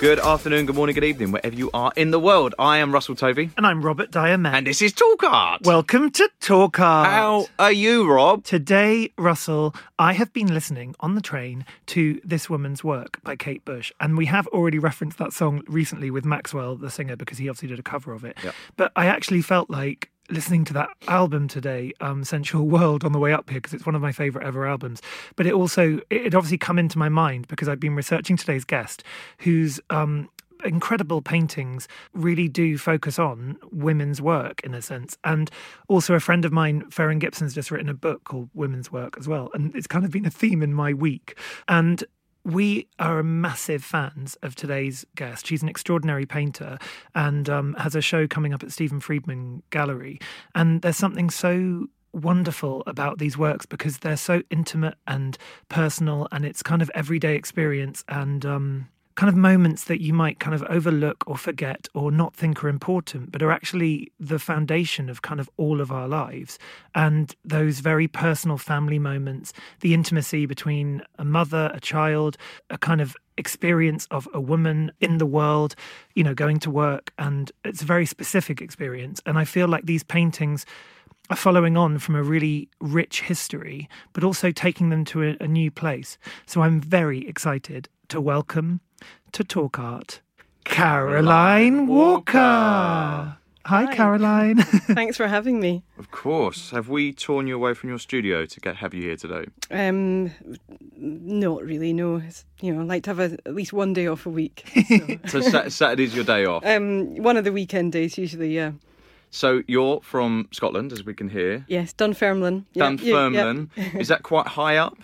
Good afternoon, good morning, good evening, wherever you are in the world. I am Russell Tovey, And I'm Robert Diamond. and this is Talk Art. Welcome to Talk Art. How are you, Rob? Today, Russell, I have been listening on the train to This Woman's Work by Kate Bush. And we have already referenced that song recently with Maxwell, the singer, because he obviously did a cover of it. Yep. But I actually felt like listening to that album today, um, Sensual World, on the way up here, because it's one of my favourite ever albums. But it also, it obviously come into my mind because I've been researching today's guest, who's. Um, incredible paintings really do focus on women's work in a sense. And also, a friend of mine, Ferren Gipson's just written a book called Women's Work as well. And it's kind of been a theme in my week. And we are massive fans of today's guest. She's an extraordinary painter and um, has a show coming up at Stephen Friedman Gallery. And there's something so wonderful about these works because they're so intimate and personal and it's kind of everyday experience and um, kind of moments that you might kind of overlook or forget or not think are important, but are actually the foundation of kind of all of our lives. And those very personal family moments, the intimacy between a mother, a child, a kind of experience of a woman in the world, you know, going to work. And it's a very specific experience. And I feel like these paintings are following on from a really rich history, but also taking them to a, a new place. So I'm very excited to welcome to Talk Art Caroline Walker. Hi, Caroline. Thanks for having me. Of course. Have we torn you away from your studio to get have you here today? Um, not really. No, it's, you know, I like to have a, at least one day off a week. So. So Sat- Saturday's your day off. um, one of the weekend days usually. Yeah. So you're from Scotland, as we can hear. Yes, Dunfermline. Yeah, yeah, Dunfermline. Is that quite high up?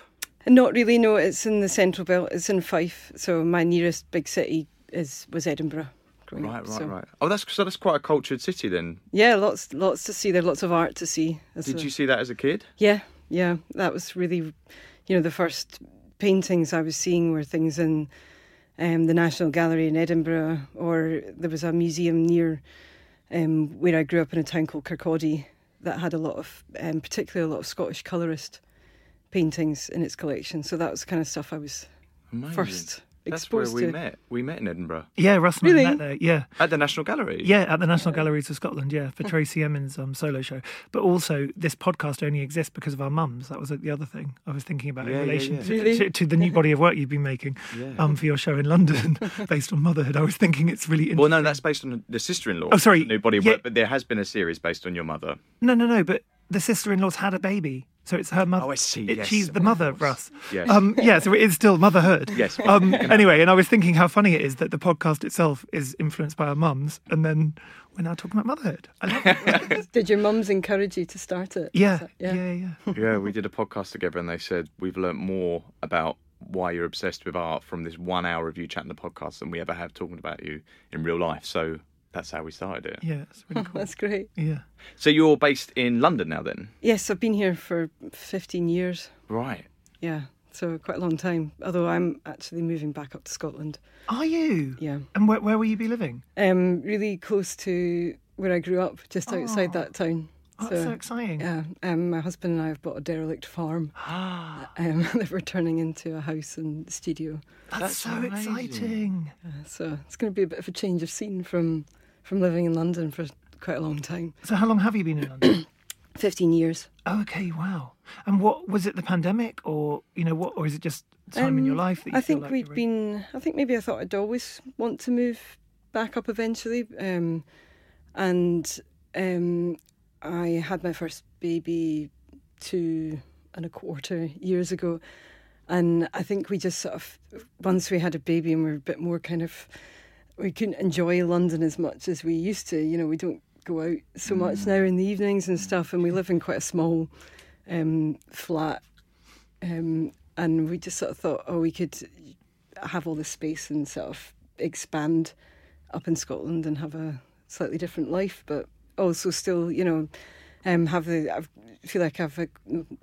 Not really. No, it's in the central belt. It's in Fife. So my nearest big city is was Edinburgh. growing Right, up, right, so- right. Oh, that's so that's quite a cultured city then. Yeah, lots lots to see. There, lots of art to see. Did a- you see that as a kid? Yeah, yeah. That was really, you know, the first paintings I was seeing were things in um, the National Gallery in Edinburgh, or there was a museum near um, where I grew up in a town called Kirkcaldy that had a lot of, um, particularly a lot of Scottish colourist paintings in its collection. So that was the kind of stuff I was Amazing. first That's where we to. met. We met in Edinburgh yeah, Russ and I met there. Yeah. at the National Gallery. Yeah, at the National Galleries of Scotland, yeah, for Tracey Emin's um, solo show. But also, this podcast only exists because of our mums. That was the other thing I was thinking about Yeah, in relation yeah. To, Really? to, to the new body of work you've been making um, for your show in London based on motherhood. I was thinking it's really interesting. Well, no, that's based on the sister-in-law. Oh, sorry. the New body of Yeah. work, but there has been a series based on your mother. No, no, no, but the sister in law's had a baby. So it's her mother. Oh, I see, It- yes, she's the mother, course. Russ. Yes. Um, yeah, so it is still motherhood. Yes. Um, anyway, and I was thinking how funny it is that the podcast itself is influenced by our mums, and then we're now talking about motherhood. I love it. Did your mums encourage you to start it? Yeah, that- yeah, yeah, yeah. yeah, we did a podcast together, and they said we've learnt more about why you're obsessed with art from this one hour of you chatting the podcast than we ever have talking about you in real life. So that's how we started it. Yeah, it's really cool. That's great. Yeah. So you're based in London now, then? Yes, I've been here for 15 years. Right. Yeah, so quite a long time. Although I'm actually moving back up to Scotland. Are you? Yeah, And where, where will you be living? um, really close to where I grew up, just outside that town. Oh, that's so exciting. Yeah, um, my husband and I have bought a derelict farm um, that we're turning into a house and studio. That's, That's so amazing. exciting. So it's going to be a bit of a change of scene from from living in London for quite a long time. So how long have you been in London? 15 years. Oh, okay, wow. And what was it? The pandemic, or you know, what, or is it just time in your Um, life that you I think like we'd been. I think maybe I thought I'd always want to move back up eventually, um, and um, I had my first baby two and a quarter years ago, and I think we just sort of once we had a baby and we were a bit more kind of we couldn't enjoy London as much as we used to. You know, we don't go out so much now in the evenings and stuff, and we live in quite a small um, flat. Um, and we just sort of thought, oh, we could have all this space and sort of expand up in Scotland and have a slightly different life, but also still, you know, um, have the. I feel like I've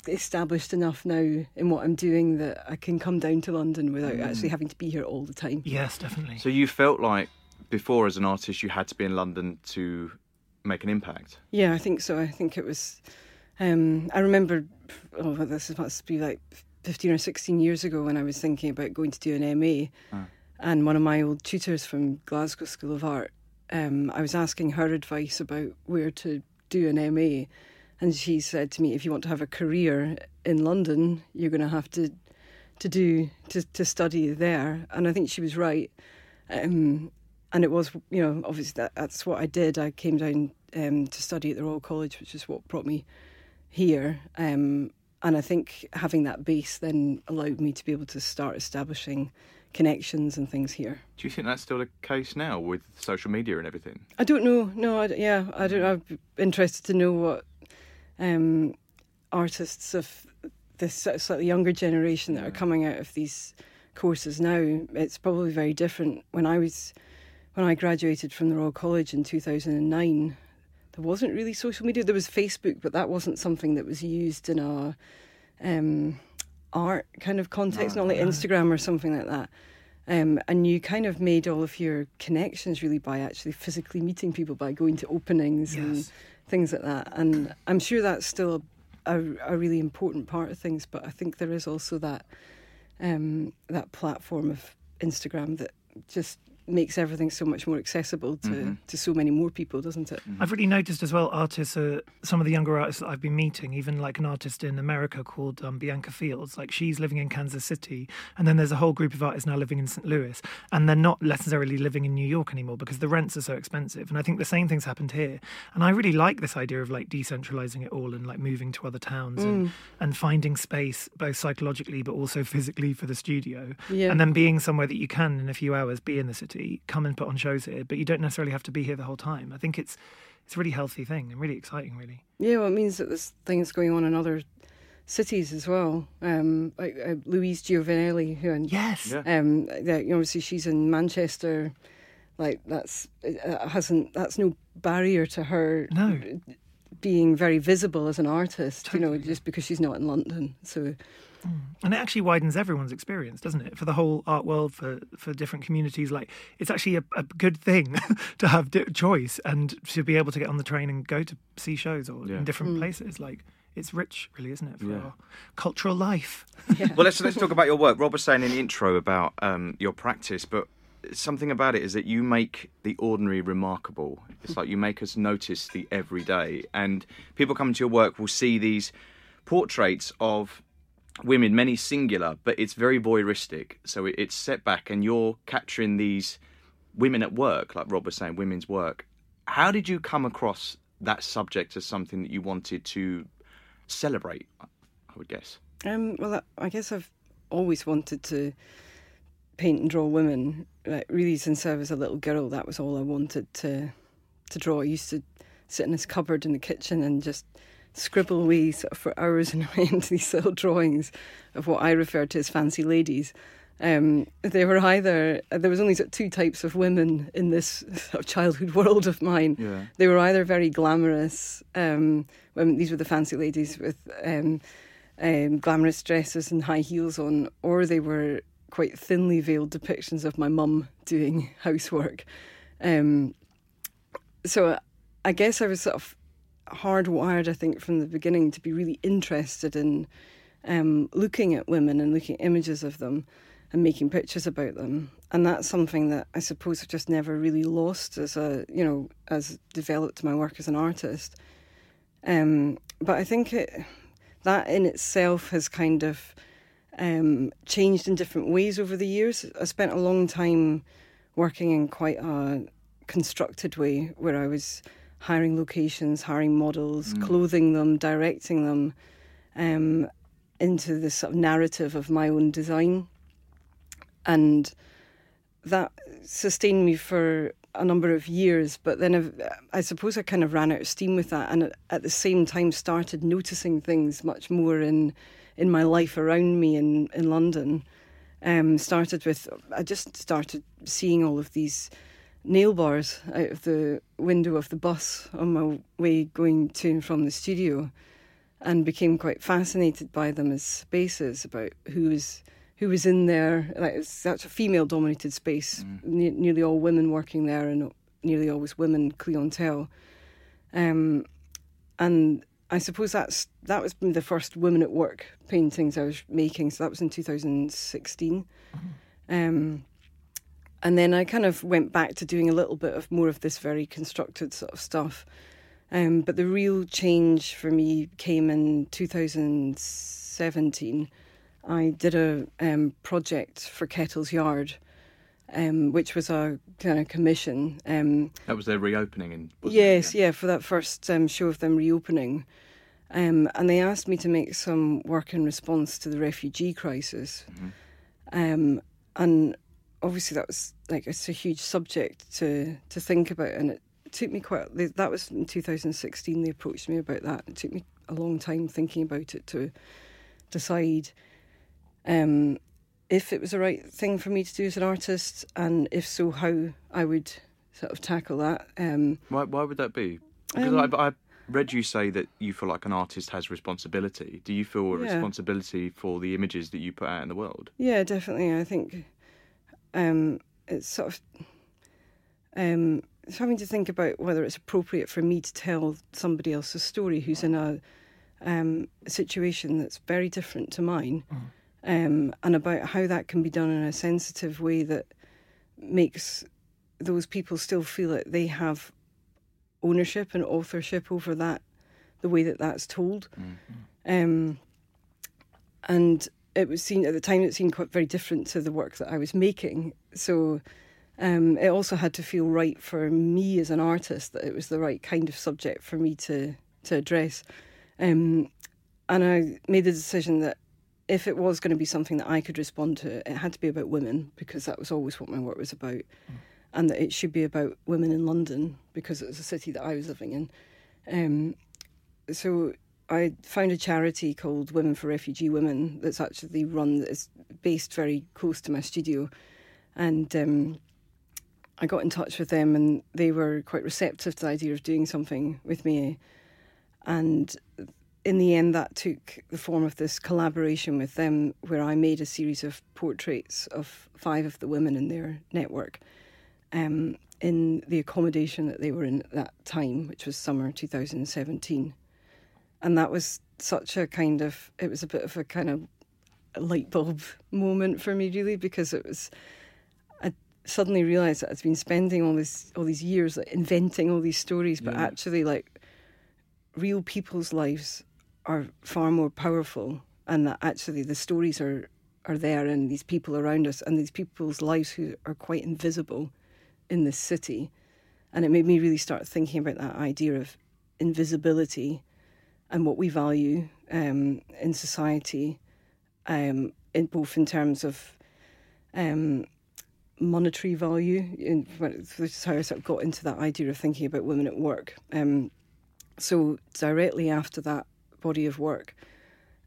established enough now in what I'm doing that I can come down to London without actually having to be here all the time. Yes, definitely. So you felt like before, as an artist, you had to be in London to make an impact. Yeah, I think so. I think it was. Um, I remember, oh, well, this must be like 15 or 16 years ago when I was thinking about going to do an MA. And one of my old tutors from Glasgow School of Art, um, I was asking her advice about where to do an MA. And she said to me, if you want to have a career in London, you're going to have to to do to, to study there. And I think she was right. Um, and it was, you know, obviously that, that's what I did. I came down um, to study at the Royal College, which is what brought me here. Um, and I think having that base then allowed me to be able to start establishing connections and things here. Do you think that's still the case now with social media and everything? I don't know. No, I, yeah, I don't. I'm interested to know what um, artists of this sort of slightly younger generation that are coming out of these courses now. It's probably very different. When I was when I graduated from the Royal College in 2009, there wasn't really social media. There was Facebook, but that wasn't something that was used in a um, art kind of context, not like Instagram or something like that. Um, and you kind of made all of your connections really by actually physically meeting people, by going to openings and things like that. And I'm sure that's still a, a, a really important part of things, but I think there is also that um, that platform of Instagram that just makes everything so much more accessible to, to so many more people, doesn't it? I've really noticed as well artists, uh, some of the younger artists that I've been meeting, even like an artist in America called um, Bianca Fields, like she's living in Kansas City. And then there's a whole group of artists now living in St. Louis. And they're not necessarily living in New York anymore because the rents are so expensive. And I think the same thing's happened here. And I really like this idea of like decentralizing it all and like moving to other towns and, and finding space, both psychologically but also physically for the studio. Yeah. And then being somewhere that you can in a few hours be in the city, come and put on shows here, but you don't necessarily have to be here the whole time. I think it's it's a really healthy thing and really exciting, really. Yeah, well, it means that there's things going on in other cities as well. Um, like uh, Louise Giovanelli, who and Yes. Yeah. um, that, you obviously she's in Manchester. Like that's it uh, hasn't that's no barrier to her No. being very visible as an artist. You know, just because she's not in London. So And it actually widens everyone's experience, doesn't it? For the whole art world, for for different communities, like it's actually a, a good thing to have di- choice and to be able to get on the train and go to see shows or Yeah. in different places. Like it's rich, really, isn't it, for Yeah. our cultural life? Well, let's let's talk about your work. Rob was saying in the intro about um, your practice, but something about it is that you make the ordinary remarkable. It's like you make us notice the everyday, and people coming to your work will see these portraits of women, many singular, but it's very voyeuristic. So it, it's set back, and you're capturing these women at work, like Rob was saying, women's work. How did you come across that subject as something that you wanted to celebrate? I would guess. Um, well, I- guess I've always wanted to paint and draw women. Like really, since I was a little girl, that was all I wanted to to draw. I used to sit in this cupboard in the kitchen and just scribble away sort of for hours and into these little drawings of what I refer to as fancy ladies. Um, they were either there was only sort of two types of women in this sort of childhood world of mine. Yeah. They were either very glamorous. Um, women, these were the fancy ladies with um, um, glamorous dresses and high heels on, or they were quite thinly veiled depictions of my mum doing housework. Um, so I guess I was sort of hardwired, I think, from the beginning to be really interested in um, looking at women and looking at images of them and making pictures about them. And that's something that I suppose I've just never really lost as a, you know, as developed my work as an artist. Um, but I think it, that in itself has kind of um, changed in different ways over the years. I spent a long time working in quite a constructed way where I was hiring locations, hiring models, Mm. clothing them, directing them um, into this sort of narrative of my own design. And that sustained me for a number of years, but then I've, I suppose I kind of ran out of steam with that, and at the same time started noticing things much more in in my life around me in in London. Um, started with I just started seeing all of these nail bars out of the window of the bus on my way going to and from the studio, and became quite fascinated by them as spaces about who was who was in there. Like it's such a female-dominated space, ne- nearly all women working there, and nearly always women clientele. Um, and I suppose that's that was the first women at work paintings I was making. So that was in 2016. Um, and then I kind of went back to doing a little bit of more of this very constructed sort of stuff. Um, but the real change for me came in 2017. I did a um, project for Kettle's Yard, um, which was a kind of commission. Um, That was their reopening in. yes, yeah. for that first um, show of them reopening. Um, and they asked me to make some work in response to the refugee crisis. Um, and obviously, that was like it's a huge subject to to think about, and it took me quite. That was in 2016. They approached me about that. It took me a long time thinking about it to decide um, if it was the right thing for me to do as an artist, and if so, how I would sort of tackle that. Um, Why, why would that be? Because Um, I, I read you say that you feel like an artist has responsibility. Do you feel a Yeah. responsibility for the images that you put out in the world? Yeah, definitely. I think um, it's sort of um, it's having to think about whether it's appropriate for me to tell somebody else's story who's in a, um, situation that's very different to mine, um, and about how that can be done in a sensitive way that makes those people still feel that they have ownership and authorship over that, the way that that's told. Um, and it was seen at the time it seemed quite very different to the work that I was making. So um, it also had to feel right for me as an artist that it was the right kind of subject for me to to address. Um, and I made the decision that if it was going to be something that I could respond to, it had to be about women because that was always what my work was about, and that it should be about women in London because it was a city that I was living in. Um, so I found a charity called Women for Refugee Women that's actually run that is based very close to my studio, and um, I got in touch with them and they were quite receptive to the idea of doing something with me, and in the end that took the form of this collaboration with them where I made a series of portraits of five of the women in their network. Um, in the accommodation that they were in at that time, which was summer 2017 and that was such a kind of it was a bit of a kind of light bulb moment for me really because it was I suddenly realized that I'd been spending all this all these years like, inventing all these stories but actually like real people's lives are far more powerful and that actually the stories are are there and these people around us and these people's lives who are quite invisible in this city. And it made me really start thinking about that idea of invisibility and what we value um, in society, um, in both in terms of um, monetary value, in, which is how I sort of got into that idea of thinking about women at work. Um, so directly after that body of work,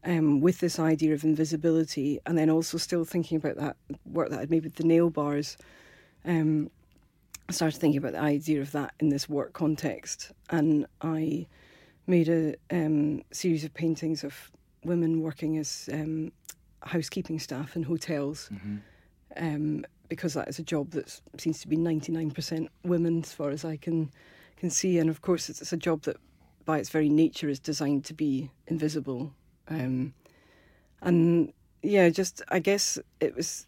um, with this idea of invisibility, and then also still thinking about that work that I'd made with the nail bars, um, I started thinking about the idea of that in this work context, and I made a um, series of paintings of women working as um, housekeeping staff in hotels, um, because that is a job that seems to be ninety nine percent women, as far as I can can see, and of course it's, it's a job that, by its very nature, is designed to be invisible. Um, and yeah, just I guess it was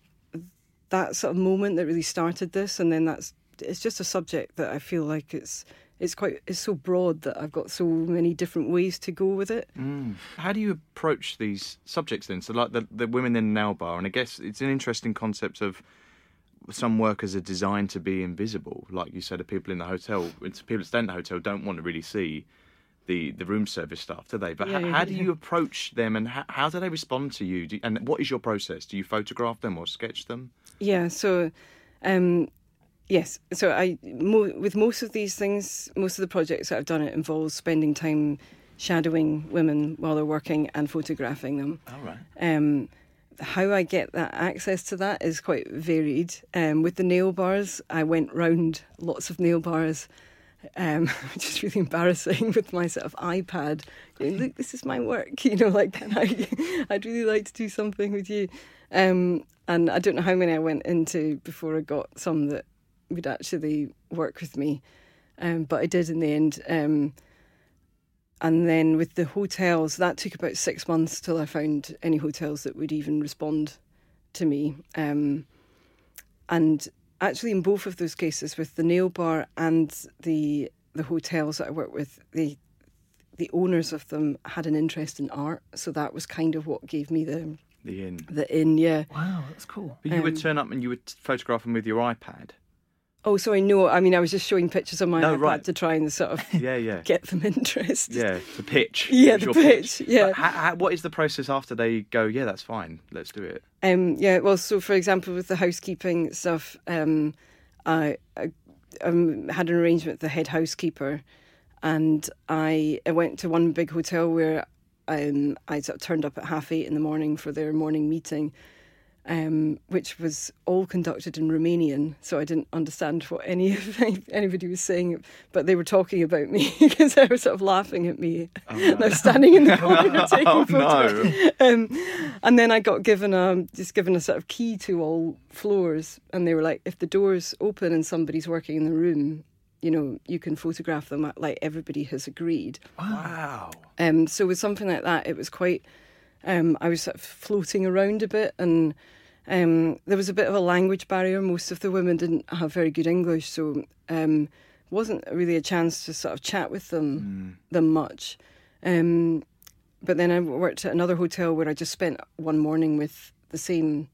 that sort of moment that really started this, and then that's it's just a subject that I feel like it's it's quite it's so broad that I've got so many different ways to go with it. How do you approach these subjects then? So, like the, the women in the nail bar, and I guess it's an interesting concept of some workers are designed to be invisible. Like you said, the people in the hotel, it's people that stay in the hotel don't want to really see the, the room service staff, do they? But Yeah, h- yeah, how do you approach them, and how, how do they respond to you? Do, and what is your process? Do you photograph them or sketch them? Yeah, so um, yes, so I mo- with most of these things, most of the projects that I've done, it involves spending time shadowing women while they're working and photographing them. All right. Um, how I get that access to that is quite varied. Um, with the nail bars, I went round lots of nail bars, um, which is really embarrassing with my sort of iPad. Going, Look, this is my work. You know, like I, I'd really like to do something with you. Um, and I don't know how many I went into before I got some that would actually work with me. Um, but I did in the end. Um, and then with the hotels, that took about six months till I found any hotels that would even respond to me. Um, and actually, in both of those cases, with the nail bar and the the hotels that I worked with, the the owners of them had an interest in art, so that was kind of what gave me the The inn. the in. Yeah. Wow, that's cool. But you would Um, turn up and you would photograph them with your iPad. Oh, so I know. I mean, I was just showing pictures on my No, iPad right. to try and sort of Yeah, yeah. get them interested. Yeah, the pitch. Yeah, the your pitch, yeah. How, how, what is the process after they go? Yeah, that's fine. Let's do it. Um, yeah, well, so for example, with the housekeeping stuff, um, I, I um, had an arrangement with the head housekeeper, and I, I went to one big hotel where um, I sort of turned up at half eight in the morning for their morning meeting, um, which was all conducted in Romanian, so I didn't understand what any of anybody was saying, but they were talking about me because they were sort of laughing at me. and I was standing in the corner taking Oh, photos. no. Um, and then I got given a just given a sort of key to all floors, and they were like, if the doors open and somebody's working in the room, you know, you can photograph them. Like everybody has agreed. Wow. Um, so with something like that, it was quite. Um, I was sort of floating around a bit, and um, there was a bit of a language barrier. Most of the women didn't have very good English, so um, wasn't really a chance to sort of chat with them them much. Um, but then I worked at another hotel where I just spent one morning with the same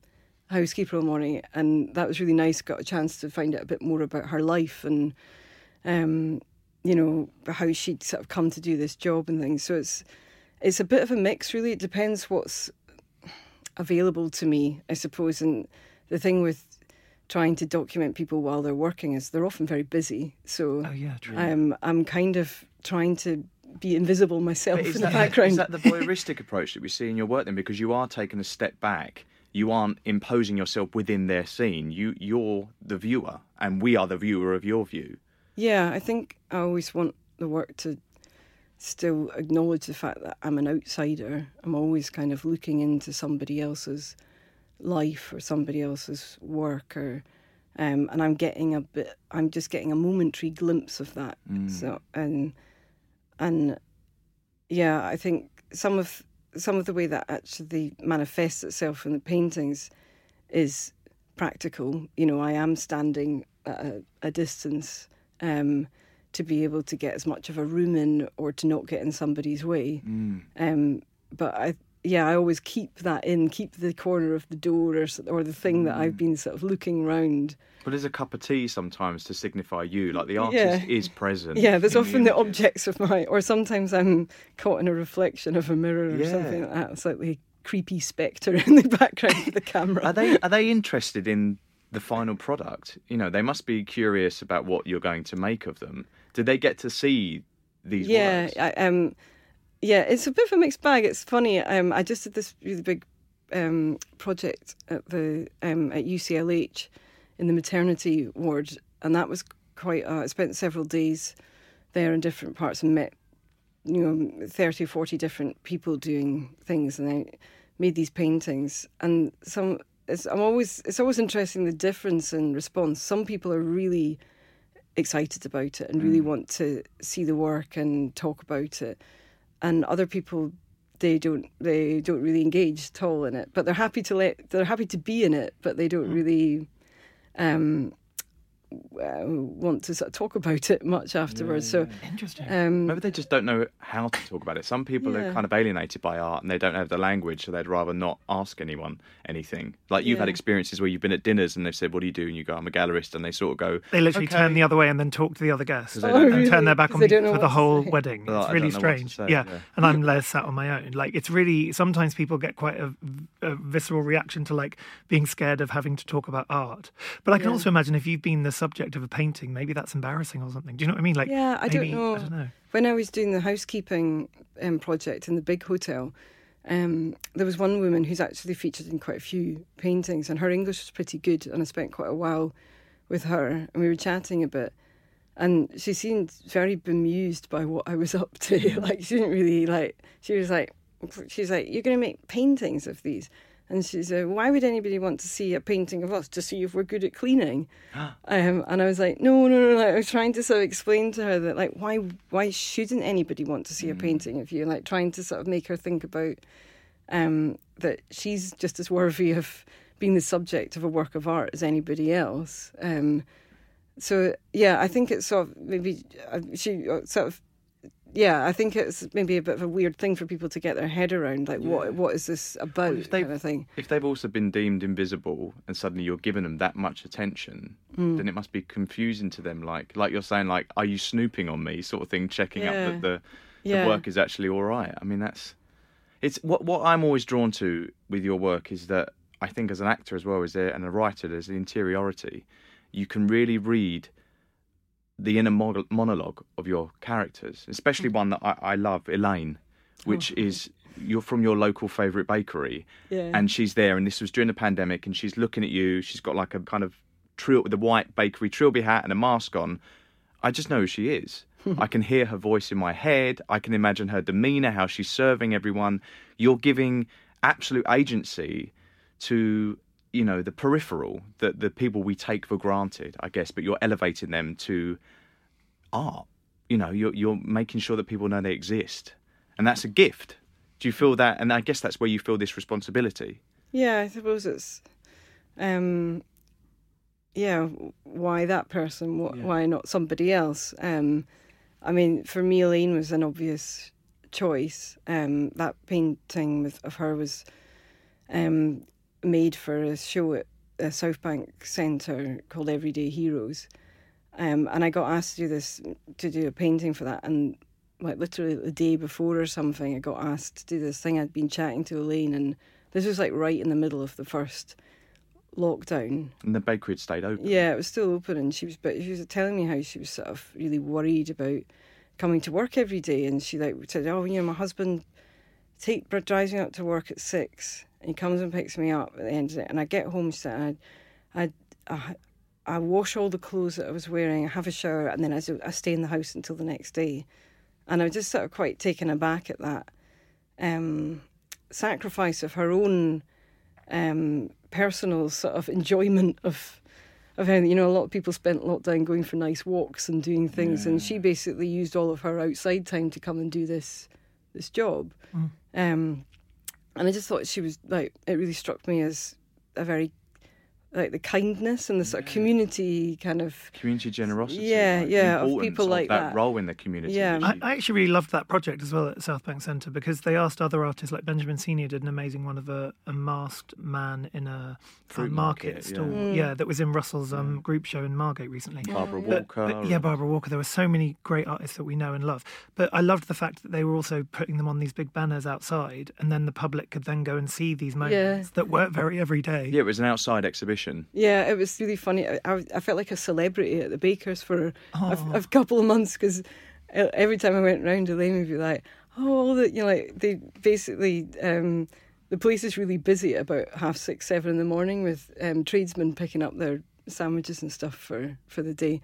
housekeeper all morning, and that was really nice. Got a chance to find out a bit more about her life and, um, you know, how she'd sort of come to do this job and things. So it's it's a bit of a mix, really. It depends what's available to me, I suppose. And the thing with trying to document people while they're working is they're often very busy. So Oh yeah, true. um, I'm kind of trying to be invisible myself in is, the that, background. is that the voyeuristic approach that we see in your work then? Because you are taking a step back. You aren't imposing yourself within their scene. You, you're the viewer, and we are the viewer of your view. Yeah, I think I always want the work to still acknowledge the fact that I'm an outsider. I'm always kind of looking into somebody else's life or somebody else's work or um, and I'm getting a bit I'm just getting a momentary glimpse of that. So and and yeah, I think some of some of the way that actually manifests itself in the paintings is practical. You know, I am standing at a, a distance um, to be able to get as much of a room in or to not get in somebody's way. Um, but I, yeah, I always keep that in, keep the corner of the door or, or the thing that I've been sort of looking round. But there's a cup of tea sometimes to signify you, like the artist Yeah. is present. Yeah, there's often the images. objects of my, or sometimes I'm caught in a reflection of a mirror or Yeah. something like that. Slightly creepy spectre in the background of the camera. Are they are they interested in the final product? You know, they must be curious about what you're going to make of them. Did they get to see these yeah, works? I, um, yeah, it's a bit of a mixed bag. It's funny. Um, I just did this really big um, project at the um, at UCLH in the maternity ward, and that was quite. Uh, I spent several days there in different parts and met, you know, 30, 40 different people doing things, and I made these paintings. And some, it's, I'm always, it's always interesting the difference in response. Some people are really excited about it and really want to see the work and talk about it. And other people they don't they don't really engage at all in it but they're happy to let they're happy to be in it but they don't really um uh, want to sort of talk about it much afterwards. So Interesting. um, Maybe they just don't know how to talk about it. Some people are kind of alienated by art and they don't have the language, so they'd rather not ask anyone anything. Like you've had experiences where you've been at dinners and they've said, "What do you do?" and you go, "I'm a gallerist," and they sort of go, They literally "Okay." turn the other way and then talk to the other guests they and don't turn their back on me for the whole say. wedding. Oh, it's I really don't know what to strange. say, yeah. yeah. and I'm less sat on my own. Like it's really sometimes people get quite a, a visceral reaction to like being scared of having to talk about art. But I can Yeah. also imagine if you've been the subject of a painting, maybe that's embarrassing or something. Do you know what I mean? Like yeah, I maybe, don't know. I don't know. When I was doing the housekeeping um, project in the big hotel, um, there was one woman who's actually featured in quite a few paintings, and her English was pretty good. And I spent quite a while with her, and we were chatting a bit. And she seemed very bemused by what I was up to. like she didn't really like. She was like, she's like, you're going to make paintings of these. And she said, why would anybody want to see a painting of us to see if we're good at cleaning? um, and I was like, no, no, no. Like, I was trying to sort of explain to her that, like, why, why shouldn't anybody want to see a painting of you? Like, trying to sort of make her think about um, that she's just as worthy of being the subject of a work of art as anybody else. Um, so yeah, I think it's sort of maybe uh, she uh, sort of yeah, I think it's maybe a bit of a weird thing for people to get their head around. Like, what what is this about? if they've- kind of thing. If they've also been deemed invisible and suddenly you're giving them that much attention, Mm. then it must be confusing to them. Like, like you're saying, like, are you snooping on me, sort of thing, checking up Yeah. that the, Yeah. work is actually all right. I mean, that's it's what what I'm always drawn to with your work is that I think as an actor as well as there and a writer, there's the interiority. You can really read the inner monologue of your characters, especially Mm. one that I, I love, Elaine, which is you're from your local favourite bakery, Oh. Yeah. and she's there, and this was during the pandemic, and she's looking at you. She's got like a kind of trill with a white bakery trilby hat and a mask on. I just know who she is. I can hear her voice in my head. I can imagine her demeanour, how she's serving everyone. You're giving absolute agency to you know the peripheral, that the people we take for granted, I guess. But you're elevating them to art. You know, you're you're making sure that people know they exist, and that's a gift. Do you feel that? And I guess that's where you feel this responsibility. Yeah, I suppose it's, um, yeah, why that person? Wh- Why not somebody else? Um, I mean, for me, Elaine was an obvious choice. Um, that painting with, of her was um, made for a show at the South Bank Centre called Everyday Heroes, um, and I got asked to do this to do a painting for that, and like literally the day before or something, I got asked to do this thing. I'd been chatting to Elaine, and this was like right in the middle of the first lockdown. And the bakery had stayed open. Yeah, it was still open, and she was, but she was telling me how she was sort of really worried about coming to work every day, and she like said, "Oh, you know, my husband take drives me up to work at six, and he comes and picks me up at the end of it, and I get home, said, I, I, I, I wash all the clothes that I was wearing, I have a shower, and then I, I stay in the house until the next day, and I was just sort of quite taken aback at that um, sacrifice of her own um, personal sort of enjoyment of of how you know a lot of people spent lockdown going for nice walks and doing things, and she basically used all of her outside time to come and do this this job. Um, and I just thought she was like it really struck me as a very like the kindness and the sort of community kind of Community generosity. Yeah, like, yeah, of importance people like that, that. role in the community. Yeah. I, I actually really loved that project as well at South Bank Centre because they asked other artists like Benjamin Senior did an amazing one of a, a masked man in a, a market, market, stall. yeah. Yeah. that was in Russell's um, group show in Margate recently. Barbara But- Walker. but yeah, Barbara Walker. There were so many great artists that we know and love. But I loved the fact that they were also putting them on these big banners outside, and then the public could then go and see these moments that weren't very everyday. Yeah, it was an outside exhibition. Yeah, it was really funny. I, I, I felt like a celebrity at the Bakers for a, a couple of months because every time I went round, Elaine would be like, "Oh, all the you know, like they basically." Um, the place is really busy at about half six, seven in the morning with um, tradesmen picking up their sandwiches and stuff for, for the day.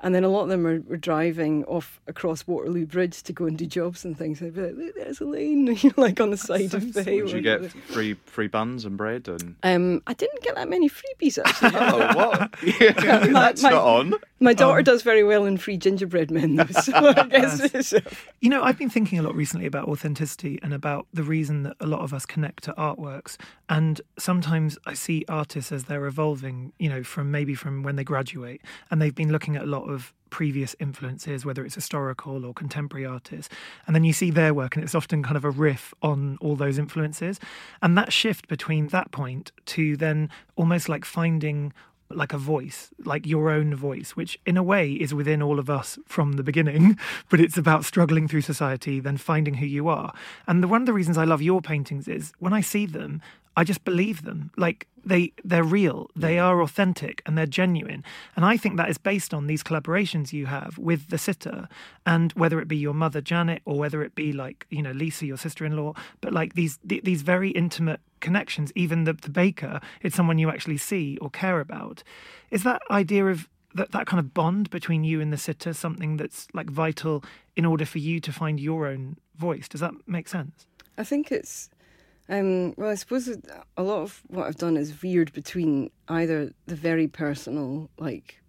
And then a lot of them were, were driving off across Waterloo Bridge to go and do jobs and things. I'd be like, "Look, there's Elaine, like on the side of the Did you get free free buns and bread and? Um, I didn't get that many freebies actually. Oh, what? Yeah, that's my- not on. My daughter Um, does very well in free gingerbread men, though. So I guess You know, I've been thinking a lot recently about authenticity and about the reason that a lot of us connect to artworks. And sometimes I see artists as they're evolving, you know, from maybe from when they graduate and they've been looking at a lot of previous influences, whether it's historical or contemporary artists. And then you see their work and it's often kind of a riff on all those influences. And that shift between that point to then almost like finding like a voice, like your own voice, which in a way is within all of us from the beginning, but it's about struggling through society, then finding who you are. And the, one of the reasons I love your paintings is when I see them, I just believe them. Like they they're real, they are authentic, and they're genuine. And I think that is based on these collaborations you have with the sitter, and whether it be your mother Janet or whether it be like you know Lisa, your sister-in-law, but like these th- these very intimate connections. Even the, the baker, it's someone you actually see or care about. Is that idea of that, that kind of bond between you and the sitter something that's like vital in order for you to find your own voice? Does that make sense? I think it's um, well. I suppose a lot of what I've done is veered between either the very personal, like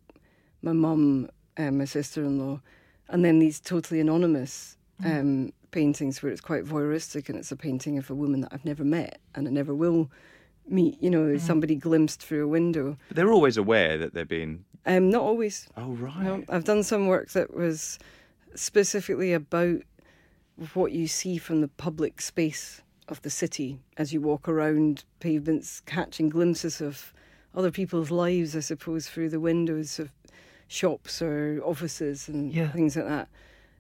my mum and my sister-in-law, and then these totally anonymous um, paintings where it's quite voyeuristic and it's a painting of a woman that I've never met and I never will meet. You know, somebody glimpsed through a window. But they're always aware that they're being. Um, not always. Oh right. No, I've done some work that was specifically about what you see from the public space of the city as you walk around pavements, catching glimpses of other people's lives, I suppose, through the windows of shops or offices and Yeah. things like that.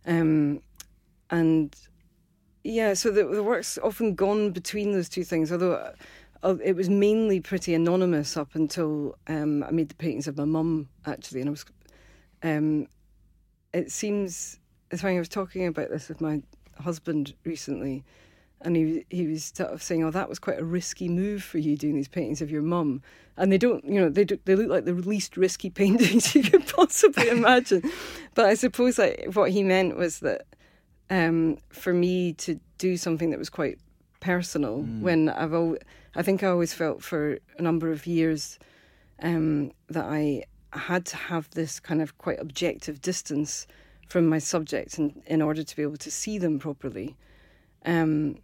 Um, and yeah, so the, the work's often gone between those two things, although uh, it was mainly pretty anonymous up until um, I made the paintings of my mum, actually. And I was, um, it seems, it's funny, I was talking about this with my husband recently, and he he was sort of saying, "Oh, that was quite a risky move for you doing these paintings of your mum." And they don't, you know, they do, they look like the least risky paintings you could possibly imagine. but I suppose like what he meant was that um, for me to do something that was quite personal when I've I think I always felt for a number of years um, that I had to have this kind of quite objective distance from my subjects in, in order to be able to see them properly. Um,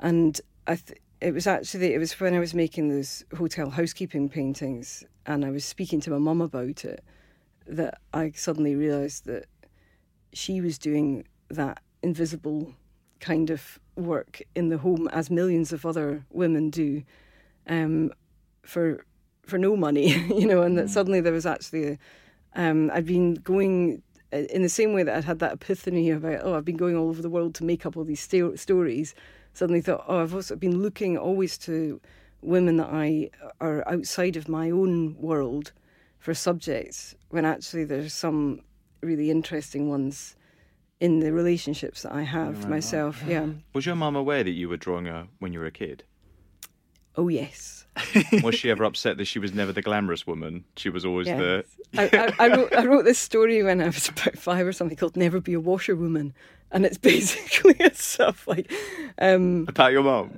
and I th- it was actually it was when I was making those hotel housekeeping paintings and I was speaking to my mum about it that I suddenly realised that she was doing that invisible kind of work in the home as millions of other women do um, for for no money, you know, and that suddenly there was actually a, um, I'd been going uh, in the same way that I'd had that epiphany about oh I've been going all over the world to make up all these sto- stories. Suddenly thought oh I've also been looking always to women that I uh, are outside of my own world for subjects when actually there's some really interesting ones in the relationships that I have myself. Yeah. Was your mum aware that you were drawing her when you were a kid? Oh yes. Was she ever upset that she was never the glamorous woman? She was always Yes. the. I, I, I, wrote, I wrote this story when I was about five or something called "Never Be a Washerwoman," and it's basically it's stuff like, um, About your mum.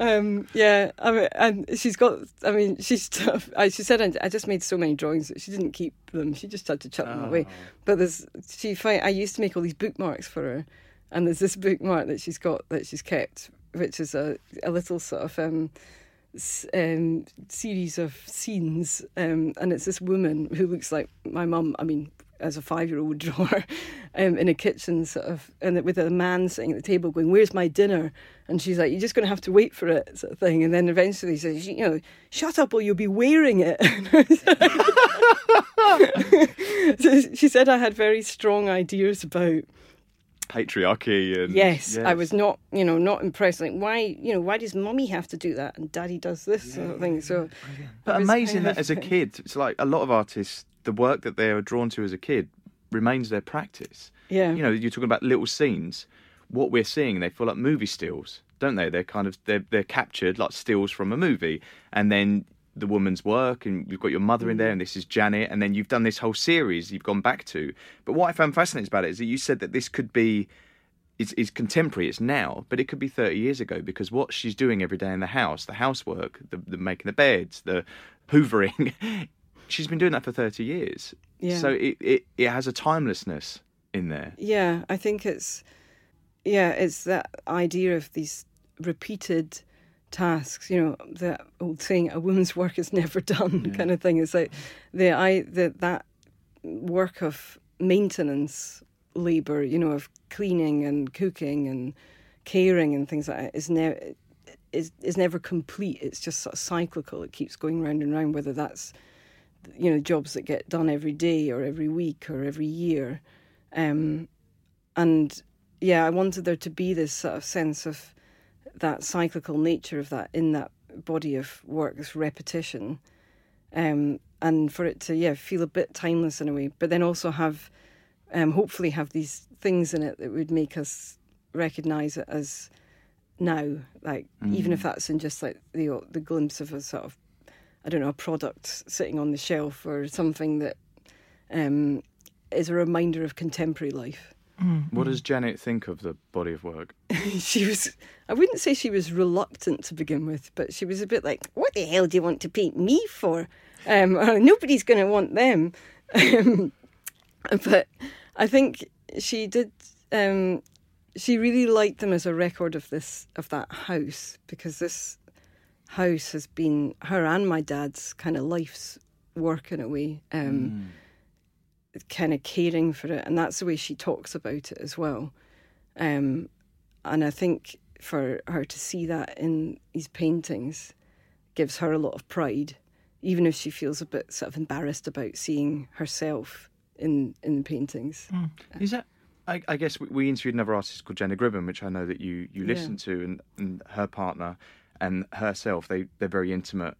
um, yeah. I mean, and she's got. I mean, she's. I, she said I, I just made so many drawings that she didn't keep them. She just had to chuck them away. But there's she. Find, I used to make all these bookmarks for her, and there's this bookmark that she's got that she's kept, which is a a little sort of. Um, um, series of scenes, um, and it's this woman who looks like my mum. I mean, as a five-year-old would draw her, um, in a kitchen, sort of, and with a man sitting at the table going, "Where's my dinner?" And she's like, "You're just going to have to wait for it," sort of thing. And then eventually he says, "You know, shut up, or you'll be wearing it." so she said I had very strong ideas about Patriarchy and. Yes, I was not, you know, not impressed. Like, why, you know, why does mummy have to do that and daddy does this sort of thing? So, But amazing kind that as a kid, it's like a lot of artists, the work that they are drawn to as a kid remains their practice. Yeah. You know, you're talking about little scenes. What we're seeing, they feel like movie stills, don't they? They're kind of they're they're captured like stills from a movie, and then the woman's work, and you've got your mother in there, mm. and this is Janet, and then you've done this whole series you've gone back to. But what I found fascinating about it is that you said that this could be is, is contemporary, it's now, but it could be 30 years ago because what she's doing every day in the house, the housework, the, the making the beds, the hoovering, she's been doing that for 30 years. Yeah. So it, it, it has a timelessness in there. Yeah, I think it's yeah, it's that idea of these repeated tasks. You know, the old saying, "A woman's work is never done," kind of thing. It's like the I the that work of maintenance labor. You know, of cleaning and cooking and caring and things like that is never is is never complete. It's just sort of cyclical. It keeps going round and round. Whether that's you know jobs that get done every day or every week or every year, um, and yeah, I wanted there to be this sort of sense of that cyclical nature of that in that body of work, this repetition, um, and for it to yeah feel a bit timeless in a way, but then also have um, hopefully have these things in it that would make us recognize it as now, like even if that's in just like the the glimpse of a sort of I don't know a product sitting on the shelf or something that um, is a reminder of contemporary life. What does Janet think of the body of work? she was I wouldn't say she was reluctant to begin with, but she was a bit like, "What the hell do you want to paint me for? Um, nobody's going to want them." Um, but I think she did. Um, she really liked them as a record of this of that house because this house has been her and my dad's kind of life's work in a way. Um, Kind of caring for it, and that's the way she talks about it as well. Um, and I think for her to see that in these paintings gives her a lot of pride, even if she feels a bit sort of embarrassed about seeing herself in in the paintings. Is that? I, I guess we, we interviewed another artist called Jenna Gribbon, which I know that you you Yeah. listen to, and, and her partner and herself. They they're very intimate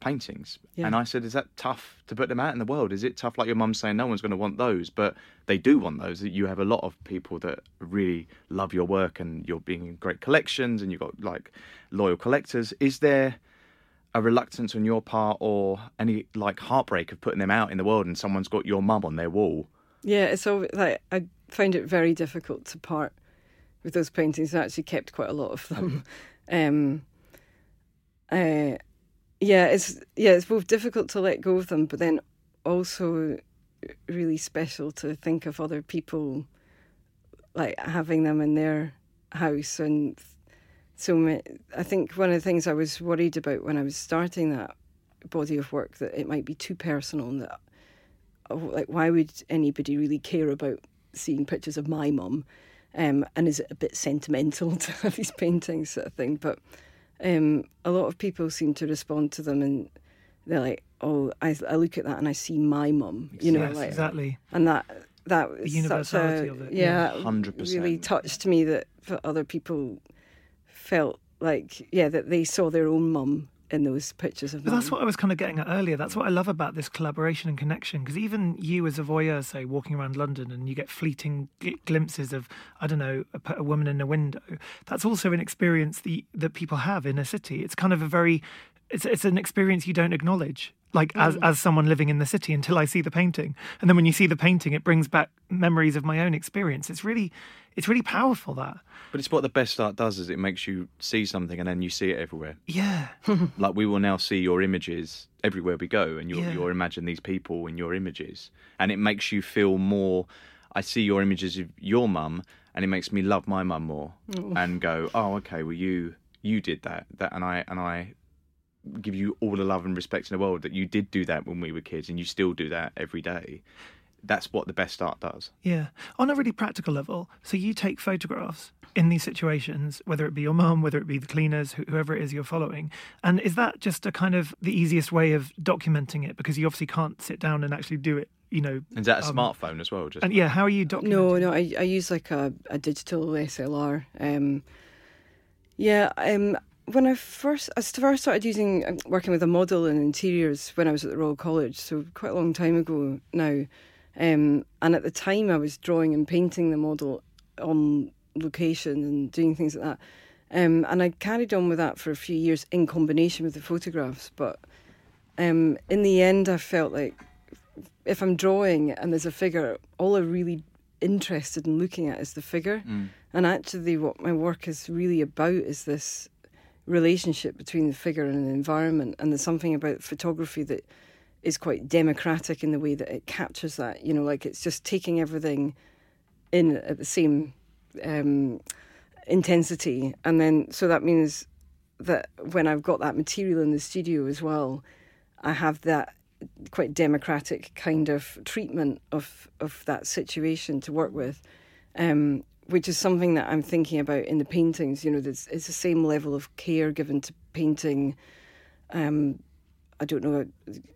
paintings. Yeah. And I said, is that tough to put them out in the world? Is it tough? Like your mum's saying, no one's going to want those, but they do want those. You have a lot of people that really love your work, and you're being in great collections, and you've got like loyal collectors. Is there? a reluctance on your part or any like heartbreak of putting them out in the world and someone's got your mum on their wall Yeah, it's all like I find it very difficult to part with those paintings. I actually kept quite a lot of them. um, uh, yeah, it's yeah, it's both difficult to let go of them, but then also really special to think of other people like having them in their house and so I think one of the things I was worried about when I was starting that body of work that it might be too personal and that oh, like why would anybody really care about seeing pictures of my mum? Um, and is it a bit sentimental to have these paintings sort of thing but um, a lot of people seem to respond to them and they're like oh I, I look at that and I see my mum you know yes, like exactly. and that that was such universality a, of it, yeah, yeah. 100%. really touched me that for other people felt like yeah that they saw their own mum in those pictures of that's what I was kind of getting at earlier. That's what I love about this collaboration and connection. Because even you, as a voyeur, say, walking around London and you get fleeting glimpses of, I don't know, a woman in a window, that's also an experience that, that people have in a city. It's kind of a very, it's, it's an experience you don't acknowledge. Like as, mm. as someone living in the city until I see the painting, and then when you see the painting, it brings back memories of my own experience. It's really, it's really powerful. That, but it's what the best art does is it makes you see something and then you see it everywhere yeah, like we will now see your images everywhere we go and you'll, Yeah. you'll imagine these people in your images and it makes you feel more i see your images of your mum and it makes me love my mum more mm. and go oh okay well you you did that that and i and i give you all the love and respect in the world that you did do that when we were kids and you still do that every day that's what the best art does Yeah. On a really practical level, so you take photographs in these situations, whether it be your mum, whether it be the cleaners, wh- whoever it is you're following. And is that just a kind of the easiest way of documenting it? Because you obviously can't sit down and actually do it, you know. is that a um, smartphone as well just And yeah, how are you documenting? No, no, I, I use like a, a digital SLR. Um, yeah, um, when I first I first started using um, working with a model in interiors when I was at the Royal College, so quite a long time ago now. Um, and at the time, I was drawing and painting the model on location and doing things like that. Um, and I carried on with that for a few years in combination with the photographs. But um, in the end, I felt like if I'm drawing and there's a figure, all I'm really interested in looking at is the figure. And actually, what my work is really about is this relationship between the figure and the environment. And there's something about photography that is quite democratic in the way that it captures that. You know, like it's just taking everything in at the same um, intensity, and then so that means that when I've got that material in the studio as well, I have that quite democratic kind of treatment of of that situation to work with, um, which is something that I'm thinking about in the paintings. You know, it's, it's the same level of care given to painting. Um, I don't know,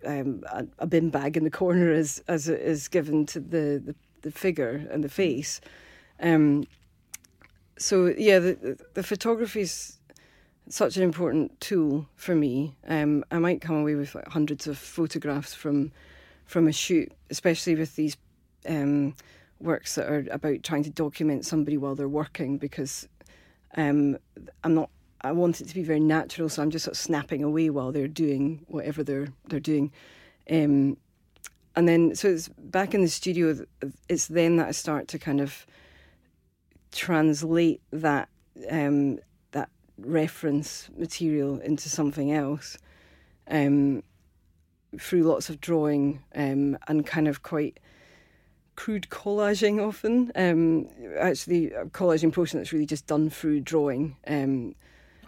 um, a, bin bag in the corner as as is given to the, the, the figure and the face. Um, so yeah, the the photography is such an important tool for me. Um, I might come away with like hundreds of photographs from from a shoot, especially with these um, works that are about trying to document somebody while they're working, because um, I'm not I want it to be very natural, so I'm just sort of snapping away while they're doing whatever they're they're doing. Um, and then, so it's back in the studio. It's then that I start to kind of translate that um, that reference material into something else um, through lots of drawing um, and kind of quite crude collaging often. Um, actually, a collaging process that's really just done through drawing. Um,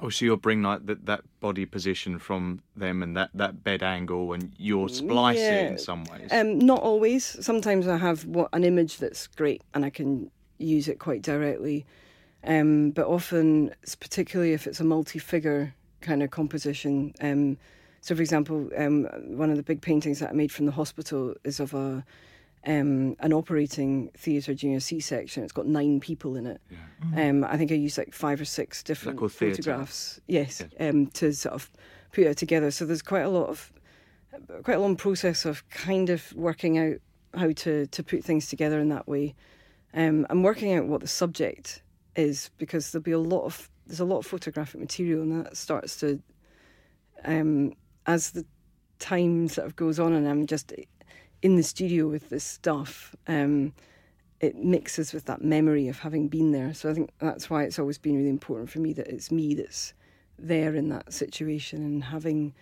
Oh, so you'll bring like that, that body position from them and that, that bed angle, and you'll splice yeah. it in some ways. Um, not always. Sometimes I have what an image that's great, and I can use it quite directly. Um, but often, particularly if it's a multi-figure kind of composition. Um, so, for example, um, one of the big paintings that I made from the hospital is of a um, an operating theatre during a C-section. It's got nine people in it. Yeah. Mm-hmm. Um, I think I used like five or six different photographs. Yes, Um, to sort of put it together. So there's quite a lot of quite a long process of kind of working out how to to put things together in that way. Um, I'm working out what the subject is because there'll be a lot of there's a lot of photographic material and that starts to um, as the time sort of goes on and I'm just in the studio with this stuff, um, it mixes with that memory of having been there. So I think that's why it's always been really important for me that it's me that's there in that situation and having